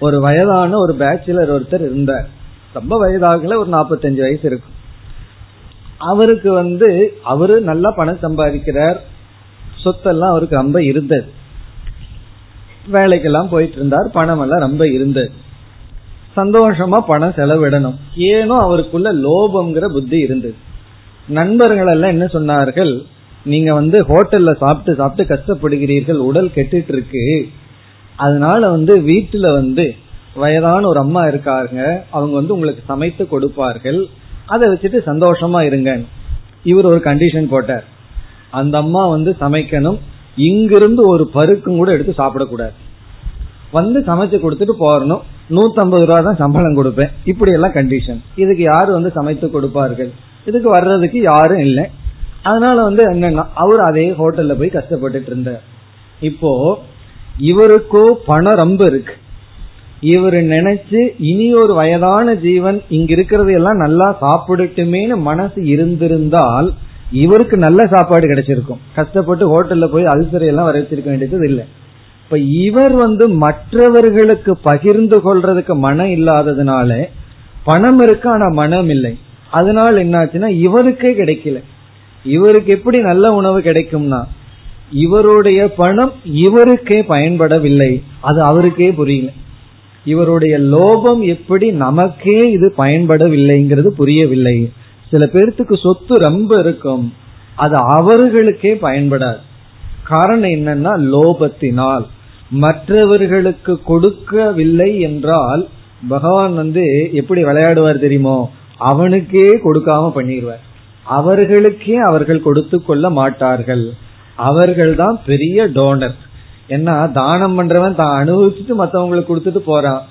ஒரு வயதான ஒரு பேச்சுலர் ஒருத்தர் இருந்தார். ரொம்ப வயதாகல ஒரு நாற்பத்தஞ்சு வயசு இருக்கும். அவருக்கு வந்து அவரு நல்லா பணம் சம்பாதிக்கிறார். சொத்தெல்லாம் அவருக்கு ரொம்ப இருந்தது. வேலைக்கெல்லாம் போயிட்டு இருந்தார் பணம் எல்லாம் ரொம்ப இருந்தது. சந்தோஷமா பணம் செலவிடணும். ஏனோ அவருக்குள்ள லோபம்ங்கிற புத்தி இருந்தது. நண்பர்கள் எல்லாம் என்ன சொன்னார்கள்? நீங்க வந்து ஹோட்டல்ல சாப்பிட்டு சாப்பிட்டு கஷ்டப்படுகிறீர்கள் உடல் கெட்டுட்டு இருக்கு அதனால வந்து வீட்டுல வந்து வயதான ஒரு அம்மா இருக்காங்க அவங்க வந்து உங்களுக்கு சமைத்து கொடுப்பார்கள். அதை வச்சுட்டு சந்தோஷமா இருங்க. இவர் ஒரு கண்டிஷன் போட்டார். அந்த அம்மா வந்து சமைக்கணும். இங்கிருந்து ஒரு பருக்கும் கூட எடுத்து சாப்பிடக்கூடாது. வந்து சமைச்சு கொடுத்துட்டு போறணும். நூத்தம்பது ரூபா தான் சம்பளம் கொடுப்பேன். இப்படி எல்லாம் கண்டிஷன் இதுக்கு யாரு வந்து சமைத்து கொடுப்பார்கள்? இதுக்கு வர்றதுக்கு யாரும் இல்லை. அதனால வந்து என்னன்னா அவர் அதே ஹோட்டல்ல போய் கஷ்டப்பட்டுட்டு இருந்தார். இப்போ இவருக்கோ பணம் ரொம்ப இருக்கு. இவர் நினைச்சு இனி ஒரு வயதான ஜீவன் இங்க இருக்கிறது எல்லாம் நல்லா சாப்பிடட்டுமேனு மனசு இருந்திருந்தால் இவருக்கு நல்ல சாப்பாடு கிடைச்சிருக்கும். கஷ்டப்பட்டு ஹோட்டல்ல போய் அல்சரை எல்லாம் வர வச்சிருக்க வேண்டியது இல்லை. இப்ப இவர் வந்து மற்றவர்களுக்கு பகிர்ந்து கொள்றதுக்கு மனம் இல்லாததுனால பணம் இருக்கு ஆனா மனம் இல்லை அதனால என்னாச்சுன்னா இவருக்கே கிடைக்கல. இவருக்கு எப்படி நல்ல உணவு கிடைக்கும்னா இவருடைய பணம் இவருக்கே பயன்படவில்லை. அது அவருக்கே புரியல. இவருடைய லோபம் எப்படி நமக்கே இது பயன்படவில்லைங்கிறது புரியவில்லை. சில பேர்த்துக்கு சொத்து ரொம்ப இருக்கும். அது அவர்களுக்கே பயன்படாது. காரணம் என்னன்னா லோபத்தினால். மற்றவர்களுக்கு கொடுக்கவில்லை என்றால் பகவான் வந்து எப்படி விளையாடுவார் தெரியுமோ? அவனுக்கே கொடுக்காம பண்ணிடுவார் அவர்களுக்கே அவர்கள் கொடுத்து கொள்ள மாட்டார்கள். அவர்கள் தான் பெரிய டோனர் ஏன்னா தானம் பண்றவன் தான் அனுபவிச்சுட்டு மற்றவங்களுக்கு கொடுத்துட்டு போறான்.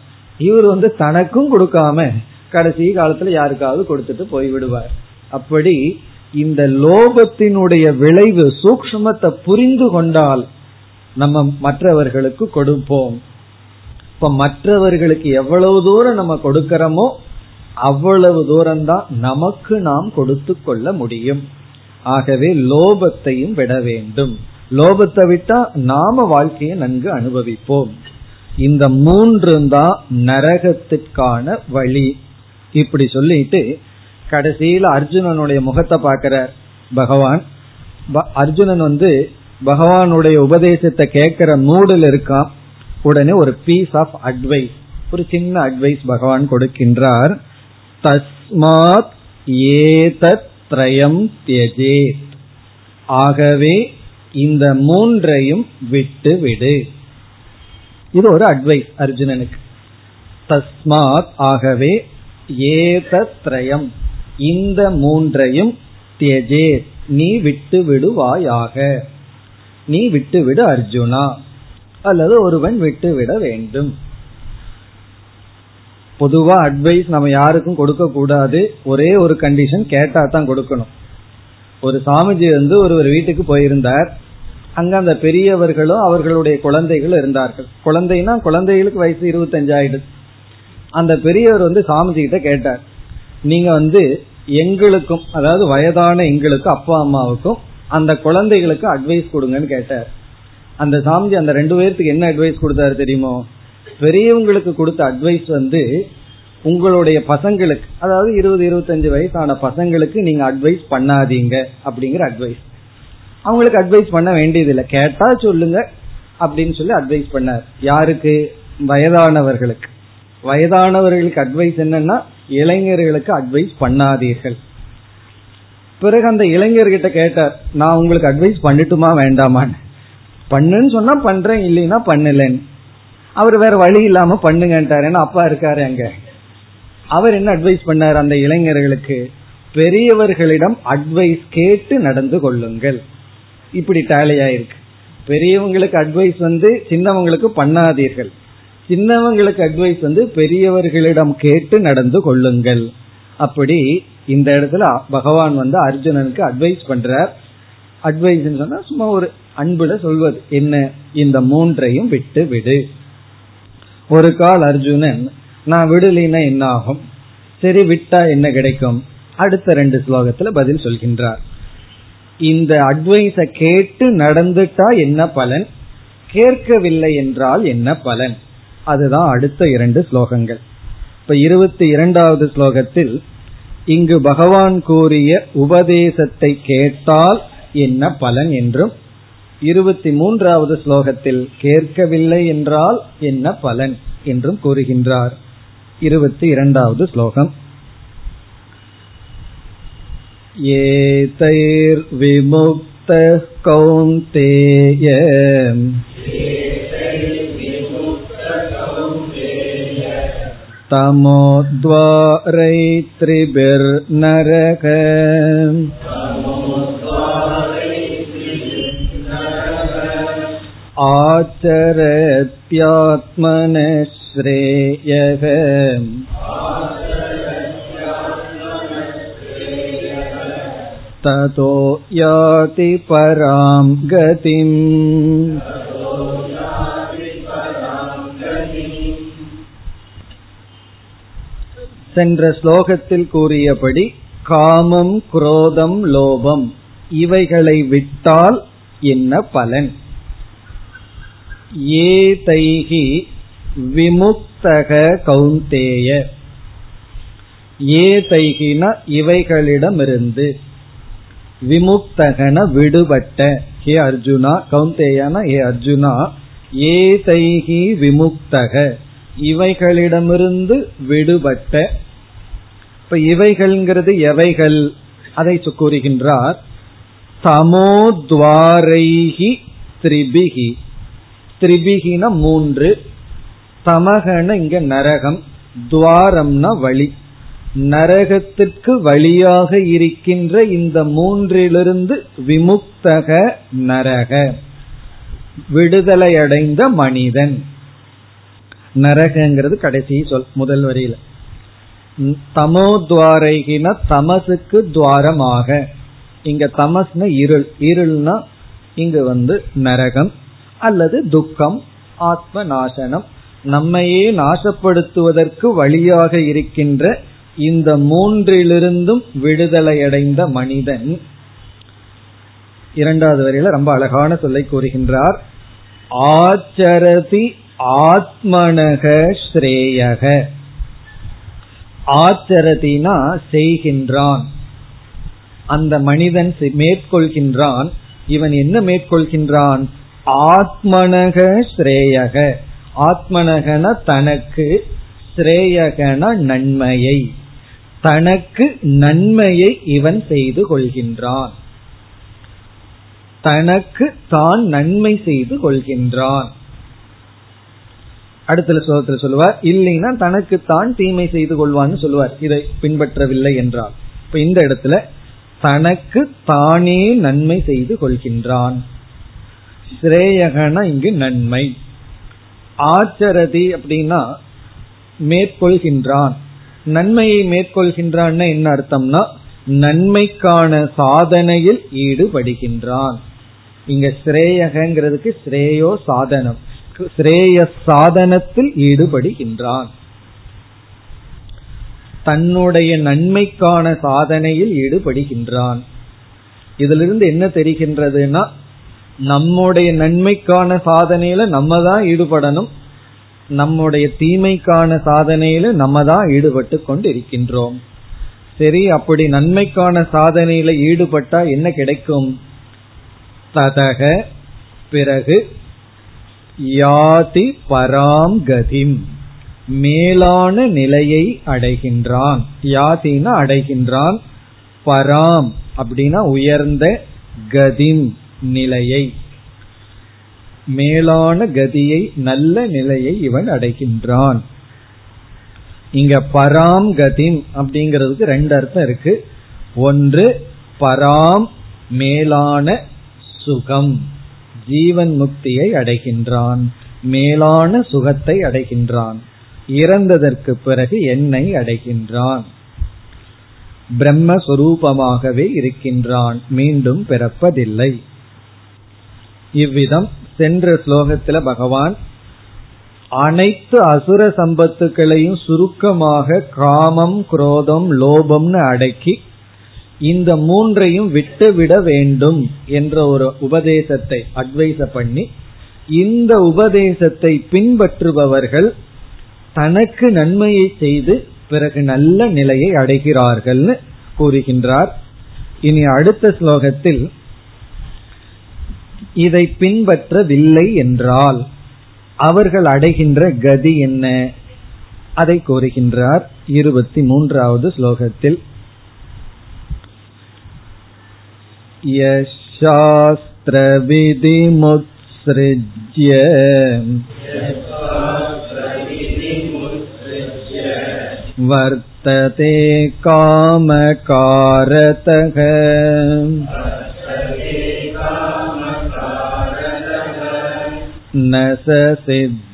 இவர் வந்து தனக்கும் கொடுக்காம கடைசி காலத்துல யாருக்காவது கொடுத்துட்டு போய் விடுவார் அப்படி இந்த லோபத்தினுடைய விளைவு சூக்மத்தை புரிந்து கொண்டால் நம்ம மற்றவர்களுக்கு கொடுப்போம். இப்ப மற்றவர்களுக்கு எவ்வளவு தூரம் நம்ம கொடுக்கிறோமோ அவ்வளவு தூரம் தான் நமக்கு நாம் கொடுத்து கொள்ள முடியும். ஆகவே லோபத்தையும் விட வேண்டும். லோபத்தை விட்டா நாம வாழ்க்கையை நன்கு அனுபவிப்போம். இந்த மூன்று தான் நரகத்திற்கான வழி. இப்படி சொல்லிட்டு கடைசியில அர்ஜுனனுடைய முகத்தை பார்க்கிற பகவான் அர்ஜுனன் வந்து பகவானுடைய உபதேசத்தை கேட்கிற மூடில் இருக்கான். உடனே ஒரு பீஸ் ஆஃப் அட்வைஸ் ஒரு சின்ன அட்வைஸ் பகவான் கொடுக்கின்றார். தஸ்மாத் ஏதத் திரயம் தியஜேத். ஆகவே இந்த மூன்றையும் விட்டு விடு இது ஒரு அட்வைஸ் அர்ஜுனனுக்கு. தஸ்மாத் ஆகவே ஏதத்ரயம் இந்த மூன்றையும் தியஜே நீ விட்டு விடுவாயாக நீ விட்டுவிடு அர்ஜுனா. அல்லது ஒருவன் விட்டுவிட வேண்டும். பொதுவா அட்வைஸ் நம்ம யாருக்கும் கொடுக்க கூடாது. ஒரே ஒரு கண்டிஷன் கேட்டா தான் கொடுக்கணும். ஒரு சாமிஜி வந்து ஒருவர் வீட்டுக்கு போயிருந்தார். அங்க அந்த பெரியவர்களும் அவர்களுடைய குழந்தைகளும் இருந்தார்கள். குழந்தைனா குழந்தைகளுக்கு வயசு இருபத்தஞ்சு ஆயிடுது. அந்த பெரியவர் வந்து சாமிஜி கிட்ட கேட்டார். நீங்க வந்து எங்களுக்கும் அதாவது வயதான எங்களுக்கும் அப்பா அம்மாவுக்கும் அந்த குழந்தைகளுக்கு அட்வைஸ் கொடுங்கன்னு கேட்டார். அந்த சாமிஜி அந்த ரெண்டு பேர்த்துக்கு என்ன அட்வைஸ் கொடுத்தாரு தெரியுமோ? பெரியவங்களுக்கு கொடுத்த அட்வைஸ் வந்து உங்களுடைய பசங்களுக்கு அதாவது இருபது இருபத்தஞ்சு வயசான பசங்களுக்கு நீங்க அட்வைஸ் பண்ணாதீங்க அப்படிங்கிற அட்வைஸ் அவங்களுக்கு அட்வைஸ் பண்ண வேண்டியதில்லை. கேட்டா சொல்லுங்க அப்படின்னு சொல்லி அட்வைஸ் பண்ணார். யாருக்கு? வயதானவர்களுக்கு. வயதானவர்களுக்கு அட்வைஸ் என்னன்னா இளைஞர்களுக்கு அட்வைஸ் பண்ணாதீர்கள். பிறகு அந்த இளைஞர்கிட்ட கேட்டார் நான் உங்களுக்கு அட்வைஸ் பண்ணட்டுமா வேண்டாமான்னு? பண்ணுன்னு சொன்னா பண்றேன் இல்லைன்னா பண்ணலன்னு. அவர் வேற வழி இல்லாம பண்ணுங்கன்ட்டார். ஏன்னா அப்பா இருக்காரு அங்க. அவர் என்ன அட்வைஸ் பண்ணார் அந்த இளைஞர்களுக்கு? பெரியவர்களிடம் அட்வைஸ் கேட்டு நடந்து கொள்ளுங்கள். இப்படி டேலியாயிருக்கு பெரியவங்களுக்கு அட்வைஸ் வந்து சின்னவங்களுக்கு பண்ணாதீர்கள். சின்னவங்களுக்கு அட்வைஸ் வந்து பெரியவர்களிடம் கேட்டு நடந்து கொள்ளுங்கள். அப்படி இந்த இடத்துல பகவான் வந்து அர்ஜுனனுக்கு அட்வைஸ் பண்றார். அட்வைஸ் சொன்னா சும்மா ஒரு அன்புல சொல்வது. என்ன? இந்த மூன்றையும் விட்டு விடு ஒரு கால் அர்ஜுனன் நான் விடலினா என்ன ஆகும் சரி விட்டா என்ன கிடைக்கும்? அடுத்த ரெண்டு ஸ்லோகத்துல பதில் சொல்கின்றார். இந்த அட்வைஸ கேட்டு நடந்துட்டா என்ன பலன்? கேட்கவில்லை என்றால் என்ன பலன்? அதுதான் அடுத்த இரண்டு ஸ்லோகங்கள். இப்ப இருபத்தி இரண்டாவது ஸ்லோகத்தில் இங்கு பகவான் கூறிய உபதேசத்தை கேட்டால் என்ன பலன் என்றும் இருபத்தி மூன்றாவது ஸ்லோகத்தில் கேட்கவில்லை என்றால் என்ன பலன் என்றும் கூறுகின்றார் இருபத்தி இரண்டாவது ஸ்லோகம் ஏதைர்விமுக்த கௌந்தேய तमोद्वारैत्रिभिर्नरक आचरत्यात्मनः श्रेयः ततो याति परां गतिम् சென்ற ஸ்லோகத்தில் கூறியபடி காமம் குரோதம் லோபம் இவைகளை விட்டால் என்ன பலன் ஏதைகி விமுக்தக கௌந்தேய. ஏதைகின இவைகளிடமிருந்து விமுக்தகன விடுபட்ட. ஹே அர்ஜுனா கௌந்தேயன ஏ அர்ஜுனா ஏதைகி விமுக்தக. இவைகளிடமிருந்து விடுபட்ட. இப்ப இவைகள்ங்கிறது எவைகள்? அதை கூறுகின்றார். தமோத்வாரைகி திரிபிகி திரிபிகின மூன்று. தமகன இங்க நரகம் துவாரம்னா வழி. நரகத்திற்கு வழியாக இருக்கின்ற இந்த மூன்றிலிருந்து விமுக்தக நரக. விடுதலையடைந்த மனிதன். நரகங்கிறது கடைசி சொல் முதல் வரியில. தமோத்வாரைகின தமசுக்கு துவாரமாக. இங்க தமஸ்ன இருள். இருள்னா இங்கு வந்து நரகம். அல்லது துக்கம் ஆத்ம நாசனம் நம்மையே நாசப்படுத்துவதற்கு வழியாக இருக்கின்ற இந்த மூன்றிலிருந்தும் விடுதலையடைந்த மனிதன். இரண்டாவது வரையில ரொம்ப அழகான சொல்லை கூறுகின்றார். ஆச்சரதி ஆத்மனக ஸ்ரேயக. ஆச்சரதினா செய்கின்றான். அந்த மனிதன் மேற்கொள்கின்றான். இவன் என்ன மேற்கொள்கின்றான்? ஆத்மனக ஸ்ரேயக. ஆத்மனகன தனக்கு ஸ்ரேயகன நன்மையை. தனக்கு நன்மையை இவன் செய்து கொள்கின்றான். தனக்கு தான் நன்மை செய்து கொள்கின்றான். அடுத்த ஸ்லோகத்தில் சொல்லுவார் இல்லைன்னா தனக்கு தான் தீமை செய்து கொள்வான்னு சொல்லுவார். இதை பின்பற்றவில்லை என்றால். இப்ப இந்த இடத்துல தனக்கு தானே நன்மை செய்து கொள்கின்றான். ஸ்ரேயகன இங்கு நன்மை. ஆச்சரதி அப்படின்னா மேற்கொள்கின்றான். நன்மையை மேற்கொள்கின்றான் என்ன அர்த்தம்னா நன்மைக்கான சாதனையில் ஈடுபடுகின்றான். இங்க ஸ்ரேயகங்கிறதுக்கு ஸ்ரேயோ சாதனம். ஸ்ரேய சாதனத்தில் ஈடுபடுகின்றான். தன்னுடைய நன்மைக்கான சாதனையில் ஈடுபடுகின்றான். இதிலிருந்து என்ன தெரிகின்றதுன்னா நம்முடைய நன்மைக்கான சாதனையில நம்ம தான் ஈடுபடணும். நம்முடைய தீமைக்கான சாதனையில நம்ம தான் ஈடுபட்டு கொண்டு இருக்கின்றோம் சரி அப்படி நன்மைக்கான சாதனையில ஈடுபட்டா என்ன கிடைக்கும்? ததக பிறகு யாதி பராம் கதிம் மேலான நிலையை அடைகின்றான். யாதினா அடைகின்றான். பராம் அப்படின்னா உயர்ந்த கதிம். நிலையை மேலான கதியை நல்ல நிலையை இவன் அடைகின்றான். இங்க பராம் கதிம் அப்படிங்கிறதுக்கு ரெண்டு அர்த்தம் இருக்கு. ஒன்று பராம் மேலான சுகம் ஜீவன் முக்தியை அடைகின்றான் மேலான சுகத்தை அடைகின்றான் இறந்ததற்கு பிறகு என்னை அடைகின்றான். பிரம்மஸ்வரூபமாகவே இருக்கின்றான் மீண்டும் பிறப்பதில்லை. இவ்விதம் சென்ற ஸ்லோகத்துல பகவான் அனைத்து அசுர சம்பத்துக்களையும் சுருக்கமாக காமம் குரோதம் லோபம்னு அடக்கி இந்த மூன்றையும் விட்டுவிட வேண்டும் என்ற ஒரு உபதேசத்தை அட்வைஸ் பண்ணி இந்த உபதேசத்தை பின்பற்றுபவர்கள் தனக்கு நன்மையை செய்து பிறகு நல்ல நிலையை அடைகிறார்கள்னு கூறுகின்றார். இனி அடுத்த ஸ்லோகத்தில் இதை பின்பற்றவில்லை என்றால் அவர்கள் அடைகின்ற கதி என்ன அதை கூறுகின்றார் இருபத்தி மூன்றாவது ஸ்லோகத்தில் यशास्त्रविधिमुत्सृज्य वर्तते कामकारतः न स सिद्धिमवाप्नोति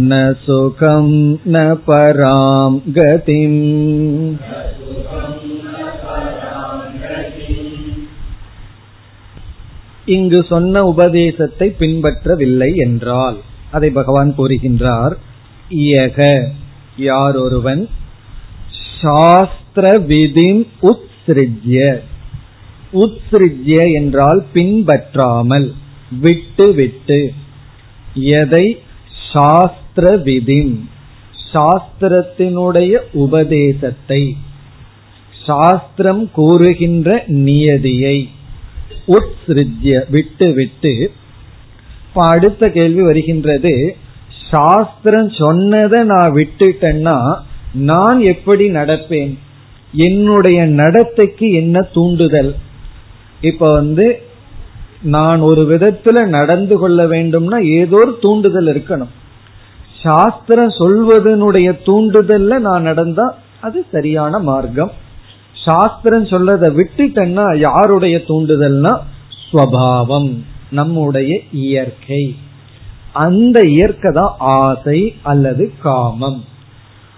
न सुखं न परां गतिम् இங்கு சொன்ன உபதேசத்தை பின்பற்றவில்லை என்றால் அதை பகவான் கூறுகின்றார் இயக யார் ஒருவன் சாஸ்திர விதிம் உத்ஸ்ருஜ்ய. உத்ஸ்ருஜ்ய என்றால் பின்பற்றாமல் விட்டு விட்டு. எதை? சாஸ்திர விதிம் சாஸ்திரத்தினுடைய உபதேசத்தை. சாஸ்திரம் கூறுகின்ற நியதியை. உத்ஸ்ருஜ்ய விட்டு விட்டு. இப்ப அடுத்த கேள்வி வருகின்றது சாஸ்திரம் சொன்னதை நான் விட்டுட்டேன்னா நான் எப்படி நடப்பேன்? என்னுடைய நடத்தைக்கு என்ன தூண்டுதல்? இப்ப வந்து நான் ஒரு விதத்துல நடந்து கொள்ள வேண்டும்னா ஏதோ ஒரு தூண்டுதல் இருக்கணும். சாஸ்திரம் சொல்வதனுடைய தூண்டுதல்ல நான் நடந்தா அது சரியான மார்க்கம். சாஸ்திரம் சொல்றதை விட்டுட்டேன்னா யாருடைய தூண்டுதல்னா? ஸ்வபாவம் நம்முடைய இயற்கை. அந்த இயற்கை தான் ஆசை அல்லது காமம்.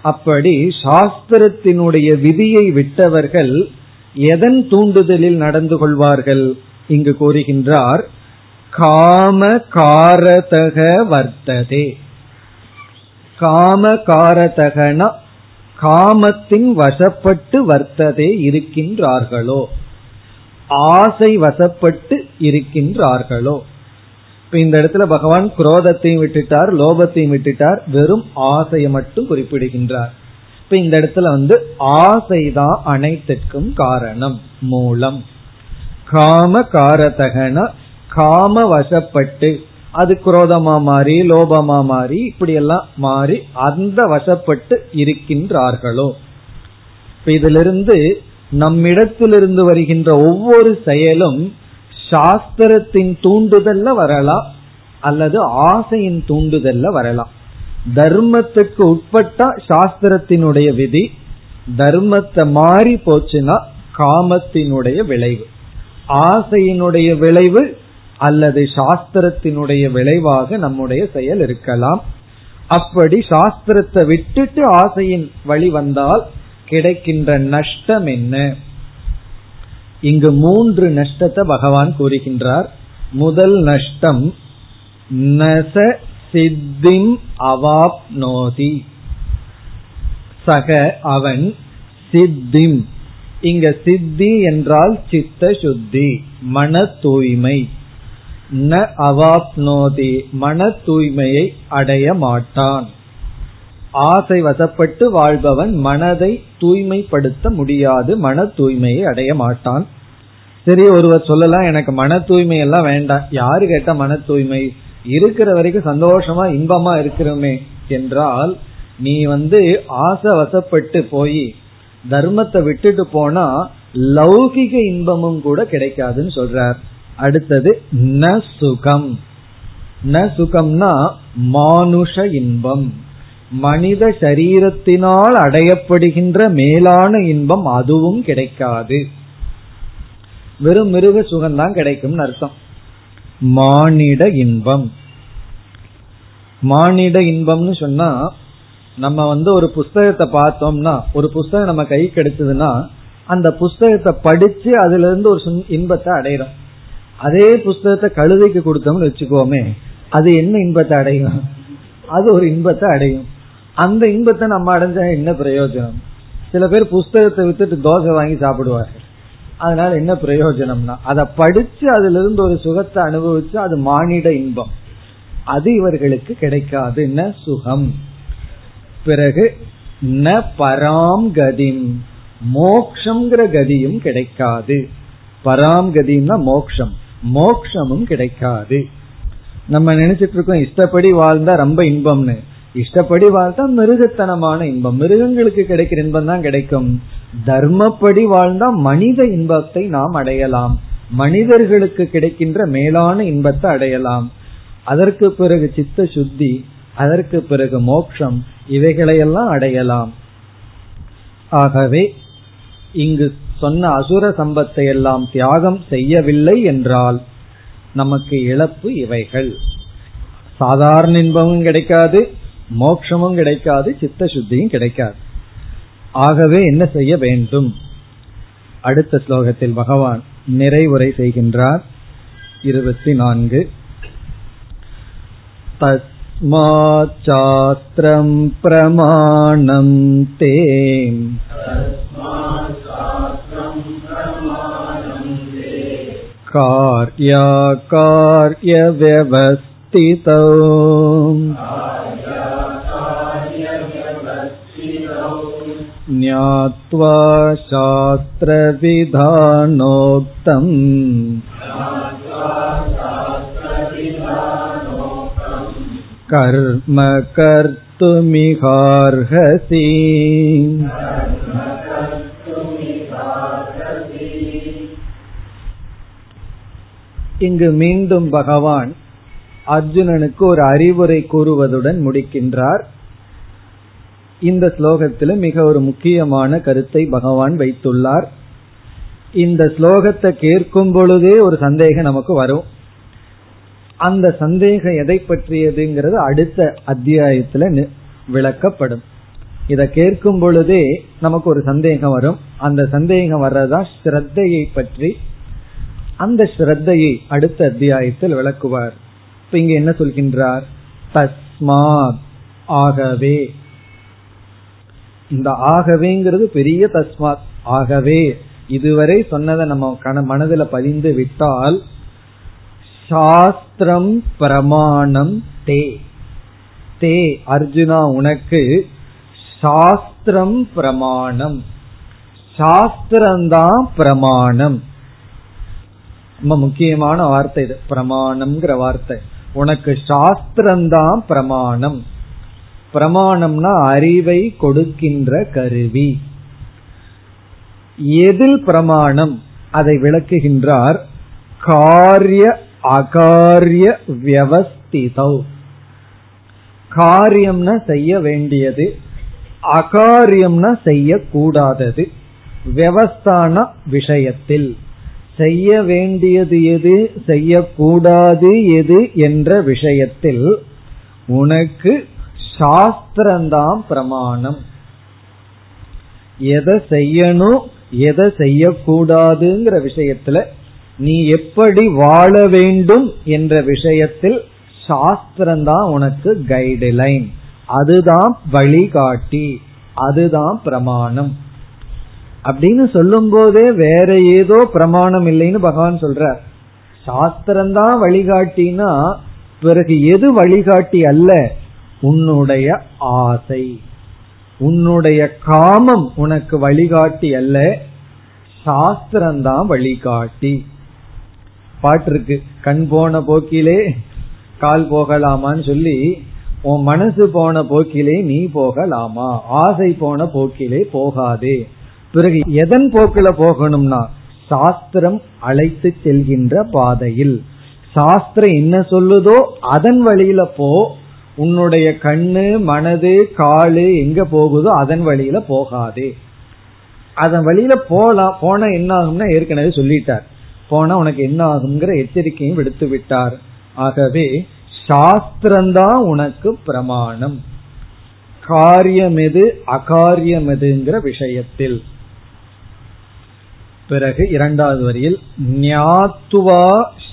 அப்படி சாஸ்திரத்தினுடைய விதியை விட்டவர்கள் எதன் தூண்டுதலில் நடந்து கொள்வார்கள்? இங்கு கூறுகின்றார் காம காரதக வர்த்ததே. காம காரதகன காமத்தின் வசப்பட்டு வர்த்ததே இருக்கின்றார்களோ? ஆசை வசப்பட்டு இருக்கின்றார்களோ? இப்ப இந்த இடத்துல பகவான் குரோதத்தையும் விட்டுட்டார் லோபத்தையும் விட்டுட்டார் வெறும் ஆசையை மட்டும் குறிப்பிடுகின்றார். இப்ப இந்த இடத்துல வந்து ஆசைதான் அனைத்திற்கும் காரணம் மூலம். காம காரதகன காம வசப்பட்டு அது குரோதமா மாறி லோபமா மாறி இப்படி எல்லாம் மாறி அந்த வசப்பட்டு இருக்கின்றார்களோ. இப்ப இதிலிருந்து நம்மிடத்திலிருந்து வருகின்ற ஒவ்வொரு செயலும் சாஸ்திரத்தின் தூண்டுதல்ல வரலாம் அல்லது ஆசையின் தூண்டுதல்ல வரலாம். தர்மத்துக்கு உட்பட்டா சாஸ்திரத்தினுடைய விதி தர்மத்தை மாறி போச்சுன்னா காமத்தினுடைய விளைவு. ஆசையினுடைய விளைவு அல்லது சாஸ்திரத்தினுடைய விளைவாக நம்முடைய செயல் இருக்கலாம். அப்படி சாஸ்திரத்தை விட்டுட்டு ஆசையின் வழி வந்தால் கிடைக்கின்ற நஷ்டம் என்ன? இங்கு மூன்று நஷ்டத்தை பகவான் கூறுகின்றார். முதல் நஷ்டம் நச சித்திம் அவாப்னோதி. சக அவன் சித்திம். இங்க சித்தி என்றால் சித்த சுத்தி மன தூய்மை. ந அவாப்னோதி மன தூய்மையை அடைய மாட்டான். ஆசை வசப்பட்டு வாழ்பவன் மனதை தூய்மைப்படுத்த முடியாது மன தூய்மையை அடைய மாட்டான். சரி ஒருவர் சொல்லலாம் எனக்கு மன தூய்மை எல்லாம் வேண்டாம். யாரு கேட்ட மன தூய்மை? இருக்கிற வரைக்கும் சந்தோஷமா இன்பமா இருக்கிறோமே என்றால் நீ வந்து ஆசை வசப்பட்டு போய் தர்மத்தை விட்டுட்டு போனா லௌகிக இன்பமும் கூட கிடைக்காதுன்னு சொல்றார். அடுத்தது ந சுகம். ந சுகம்னா மானுஷ இன்பம். மனித சரீரத்தினால் அடையப்படுகின்ற மேலான இன்பம் அதுவும் கிடைக்காது. வெறும் மிருக சுகம்தான் கிடைக்கும் அர்த்தம். மானிட இன்பம். மானிட இன்பம்னு சொன்னா நம்ம வந்து ஒரு புஸ்தகத்தை பார்த்தோம்னா ஒரு புஸ்தகம் நம்ம கை கெடுத்ததுன்னா அந்த புஸ்தகத்தை படிச்சு அதுல இருந்து ஒரு இன்பத்தை அடையிறோம். அதே புஸ்தகத்தை கழுதைக்கு கொடுத்தோம்னு வச்சுக்கோமே அது என்ன இன்பத்தை அடையும்? அது ஒரு இன்பத்தை அடையும். அந்த இன்பத்தை நம்ம அடைஞ்சா என்ன பிரயோஜனம்? சில பேர் புஸ்தகத்தை வித்துட்டு தோசை வாங்கி சாப்பிடுவார்கள். அதனால என்ன பிரயோஜனம்னா அதை படிச்சு அதுல இருந்து ஒரு சுகத்தை அனுபவிச்சு அது மானிட இன்பம். அது இவர்களுக்கு கிடைக்காது. ந சுகம். பிறகு ந பராம் கதிம். மோக்ஷங்கிற கதியும் கிடைக்காது. பராம் கதிம்னா மோக்ஷம். மோக்ஷமும் கிடைக்காது. நம்ம நினைச்சிட்டு இருக்கோம் இஷ்டப்படி வாழ்ந்தா ரொம்ப இன்பம்னு. இஷ்டப்படி வாழ்ந்தா மிருகத்தனமான இன்பம். மிருகங்களுக்கு கிடைக்கிற இன்பம் தான் கிடைக்கும். தர்மப்படி வாழ்ந்தா மனித இன்பத்தை நாம் அடையலாம். மனிதர்களுக்கு கிடைக்கின்ற மேலான இன்பத்தை அடையலாம். அதற்கு பிறகு சித்த சுத்தி அதற்கு பிறகு மோக்ஷம் இவைகளையெல்லாம் அடையலாம். ஆகவே இங்கு சொன்ன அசுர சம்பத்தை எல்லாம் தியாகம் செய்யவில்லை என்றால் நமக்கு இழப்பு இவைகள். சாதாரண இன்பமும் கிடைக்காது. மோட்சமும் கிடைக்காது சித்த சுத்தியும் கிடைக்காது ஆகவே என்ன செய்ய வேண்டும் அடுத்த ஸ்லோகத்தில் பகவான் நிறைவுரை செய்கின்றார் இருபத்தி நான்கு तस्माच्चास्त्रम् प्रमाणम् ते कार्याकार्यव्यवस्थितौ ज्ञात्वा शास्त्रविधानोक्तम् कर्म कर्तव्यमाचरेत् कर्तुमिहार्हसि இங்கு மீண்டும் பகவான் அர்ஜுனனுக்கு ஒரு அறிவுரை கூறுவதுடன் முடிக்கின்றார் இந்த ஸ்லோகத்தில் மிக ஒரு முக்கியமான கருத்தை பகவான் வைத்துள்ளார். இந்த ஸ்லோகத்தை கேட்கும் பொழுதே ஒரு சந்தேகம் நமக்கு வரும். அந்த சந்தேகம் எதை பற்றியதுங்கிறது அடுத்த அத்தியாயத்துல விளக்கப்படும். இதை கேட்கும் பொழுதே நமக்கு ஒரு சந்தேகம் வரும். அந்த சந்தேகம் வர்றதா ஸ்ரத்தையை பற்றி. அந்த ஸ்ரத்தையை அடுத்த அத்தியாயத்தில் விளக்குவார். இப்ப இங்க என்ன சொல்கின்றார்? தஸ்மாத் ஆகவே இந்த ஆகவேங்கிறது பெரிய தஸ்மாத். ஆகவே இதுவரை சொன்னதை நம்ம கண மனதில் பதிந்து விட்டால் சாஸ்திரம் பிரமாணம் தே. தே அர்ஜுனா உனக்கு சாஸ்திரம் பிரமாணம். சாஸ்திரம்தான் பிரமாணம். ரொம்ப முக்கியமான வார்த்தை இது. பிரமாணம்ங்கிற வார்த்தை. உனக்கு சாஸ்திரம்தான் பிரமாணம். பிரமாணம்னா அறிவை கொடுக்கின்ற கருவி. எதில் பிரமாணம்? அதை விளக்குகின்றார் காரிய அகாரிய வியவஸ்திதௌ. காரியம்னா செய்ய வேண்டியது அகாரியம்னா செய்யக்கூடாதது வியவஸ்தான விஷயத்தில். செய்ய வேண்டியது எது செய்யக்கூடாது எது என்ற விஷயத்தில் உனக்கு சாஸ்திரம்தான் பிரமாணம். எதை செய்யணும் எதை செய்யக்கூடாதுங்கிற விஷயத்துல நீ எப்படி வாழ வேண்டும் என்ற விஷயத்தில் சாஸ்திரம்தான் உனக்கு கைடுலைன் அதுதான் வழிகாட்டி அதுதான் பிரமாணம். அப்படின்னு சொல்லும் போதே வேற ஏதோ பிரமாணம் இல்லைன்னு பகவான் சொல்றார். சாஸ்திரம்தான் வழிகாட்டினா பிறகு எது வழிகாட்டி அல்ல? உன்னுடைய ஆசை. உன்னுடைய காமம் உனக்கு வழிகாட்டி அல்ல. சாஸ்திரம்தான் வழிகாட்டி. பாட்டு இருக்கு கண் போன போக்கிலே கால் போகலாமான்னு சொல்லி உன் மனசு போன போக்கிலே நீ போகலாமா? ஆசை போன போக்கிலே போகாதே. பிறகு எதன் போக்கில போகணும்னா சாஸ்திரம் அழைத்து செல்கின்ற பாதையில். சாஸ்திரம் என்ன சொல்லுதோ அதன் வழியில போ உன்னுடைய கண்ணு மனது காலு எங்க போகுதோ அதன் வழியில போகாதே. அதன் வழியில போலாம் போனா என்ன ஆகும்னா ஏற்கனவே சொல்லிட்டார். போனா உனக்கு என்ன ஆகுங்கிற எச்சரிக்கையும் விடுத்து விட்டார். ஆகவே சாஸ்திரம்தான் உனக்கு பிரமாணம். காரியம் எது அகாரியம் எதுங்கிற விஷயத்தில். பிறகு இரண்டாவது வரியில் ஞாத்துவா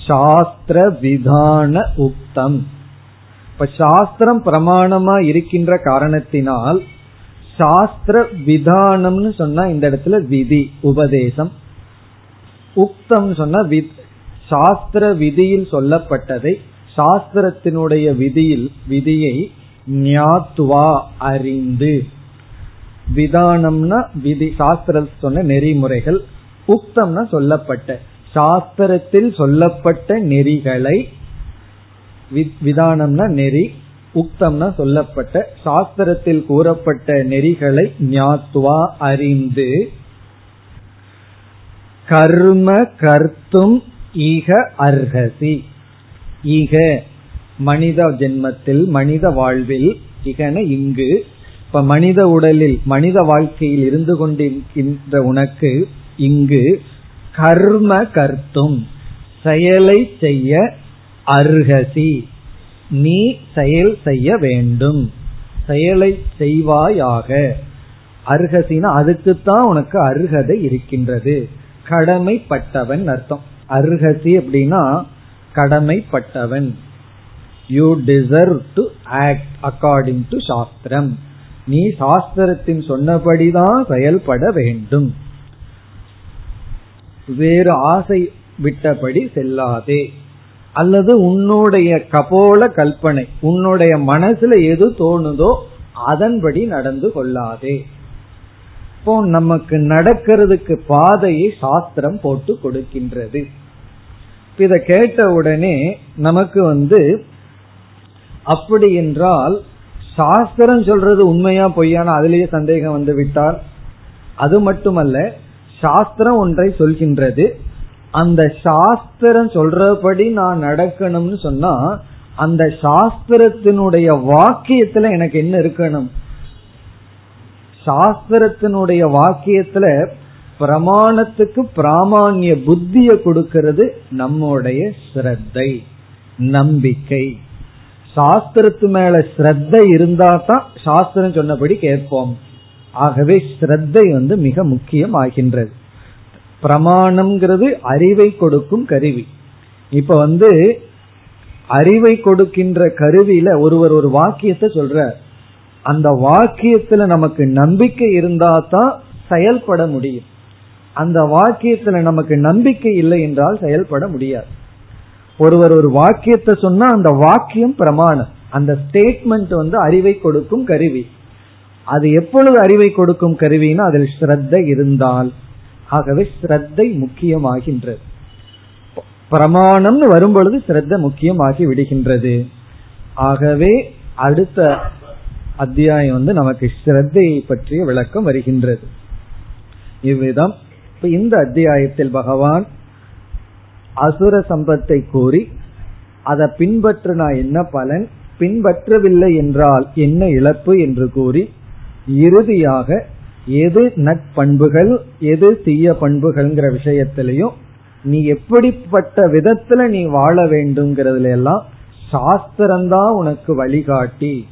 சாஸ்திர விதான உக்தம் இப்ப சாஸ்திரம் பிரமாணமா இருக்கின்ற காரணத்தினால் சாஸ்திர விதானம்னு சொன்னா இந்த இடத்துல விதி உபதேசம். உக்தம் சொன்னா சாஸ்திர விதியில் சொல்லப்பட்டதை சாஸ்திரத்தினுடைய விதியில் விதியை ஞாத்துவா அறிந்து. விதானம்னா விதி சாஸ்திர சொன்ன நெறிமுறைகள் உக்தம்னா சொல்லப்பட்ட சாஸ்திரத்தில் சொல்லப்பட்ட நெறிகளை விதானம்னா நெறி உக்தம்னா சொல்லப்பட்ட சாஸ்திரத்தில் கூறப்பட்ட நெறிகளை ஞாத்துவா அறிந்து கர்ம கர்த்தும் ஈக அர்ஹசி. ஈக மனித ஜென்மத்தில் மனித வாழ்வில் இகன இங்கு இப்ப மனித உடலில் மனித வாழ்க்கையில் இருந்து கொண்டிருக்கின்ற உனக்கு இங்கு கர்ம கர்த்தும் செயலை செய்ய அருகசி. நீ செயல் செய்ய வேண்டும். செயலை செய்வாயாக. அருகசினா அதுக்குத்தான் உனக்கு அருகதை இருக்கின்றது. கடமைப்பட்டவன் அர்த்தம். அருகசி அப்படின்னா கடமைப்பட்டவன். You deserve to act according to சாஸ்திரம். நீ சாஸ்திரத்தின் சொன்னபடிதான் செயல்பட வேண்டும். வேறு ஆசை விட்டபடி செல்லாதே. அல்லது உன்னுடைய கபோல கல்பனை உன்னுடைய மனசுல எது தோணுதோ அதன்படி நடந்து கொள்ளாதே. இப்போ நமக்கு நடக்கிறதுக்கு பாதையை சாஸ்திரம் போட்டு கொடுக்கின்றது. இத கேட்ட உடனே நமக்கு வந்து அப்படி என்றால் சாஸ்திரம் சொல்றது உண்மையா பொய்யான அதுலேயே சந்தேகம் வந்து விட்டால்? அது மட்டுமல்ல சாஸ்திரம் ஒன்றை சொல்கின்றது. அந்த சாஸ்திரம் சொல்றபடி நான் நடக்கணும்னு சொன்னா அந்த சாஸ்திரத்தினுடைய வாக்கியத்துல எனக்கு என்ன இருக்கணும்? சாஸ்திரத்தினுடைய வாக்கியத்துல பிரமாணத்துக்கு பிராமான்ய புத்திய கொடுக்கிறது நம்முடைய ஸ்ரத்தை நம்பிக்கை. சாஸ்திரத்து மேல ஸ்ரத்த இருந்தா தான் சாஸ்திரம் சொன்னபடி கேட்போம். ஆகவே ஸ்ரத்தை வந்து மிக முக்கியம் ஆகின்றது. பிரமாணம்ங்கிறது அறிவை கொடுக்கும் கருவி. இப்ப வந்து அறிவை கொடுக்கின்ற கருவியில ஒருவர் ஒரு வாக்கியத்தை சொல்ற அந்த வாக்கியத்துல நமக்கு நம்பிக்கை இருந்தா தான் செயல்பட முடியும். அந்த வாக்கியத்துல நமக்கு நம்பிக்கை இல்லை என்றால் செயல்பட முடியாது. ஒருவர் ஒரு வாக்கியத்தை சொன்னா அந்த வாக்கியம் பிரமாணம். அந்த ஸ்டேட்மெண்ட் வந்து அறிவை கொடுக்கும் கருவி. அது எப்பொழுது அறிவை கொடுக்கும் கருவின்னா அதில் ஸ்ரத்த இருந்தால் ஆகவே ஸ்ரத்தை முக்கியமாகின்றது. பிரமாணம்னு வரும்பொழுது ஸ்ரத்த முக்கியமாகி விடுகின்றது. ஆகவே அடுத்த அத்தியாயம் வந்து நமக்கு ஸ்ரத்தையை பற்றிய விளக்கம் வருகின்றது. இவ்விதம் இப்ப இந்த அத்தியாயத்தில் பகவான் அசுர சம்பத்தை கூறி அதை பின்பற்றினா என்ன பலன்? பின்பற்றவில்லை என்றால் என்ன இழப்பு என்று கூறி இறுதியாக எது நட்பண்புகள் எது தீய பண்புகள்ங்கிற விஷயத்திலையும் நீ எப்படிப்பட்ட விதத்துல நீ வாழ வேண்டும்ங்கிறதுல எல்லாம் சாஸ்திரம்தான் உனக்கு வழிகாட்டி.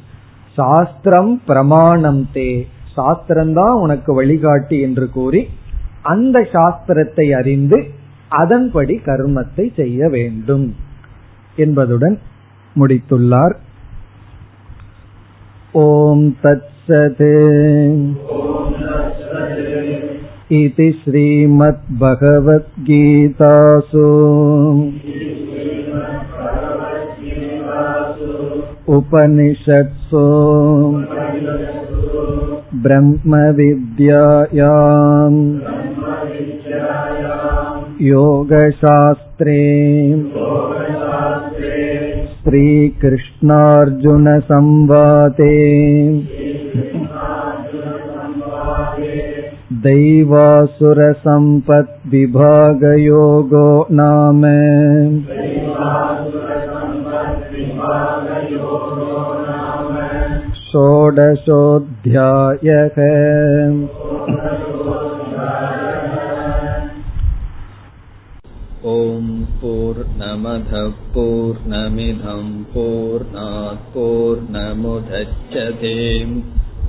சாஸ்திரம் பிரமாணம் தே. சாஸ்திரம்தான் உனக்கு வழிகாட்டி என்று கூறி அந்த சாஸ்திரத்தை அறிந்து அதன்படி கர்மத்தை செய்ய வேண்டும் என்பதுடன் முடித்துள்ளார். ஓம் தத் इति श्रीमद्भगवद्गीतासु उपनिषत्सु ब्रह्मविद्यायाम् योगशास्त्रे श्रीकृष्णार्जुनसंवादे दैवासुरसम्पद्विभागयोगो नाम षोडशोऽध्यायः ॐ पूर्णमधः पूर्णमिधं पूर्णात् पूर्णमुदच्छते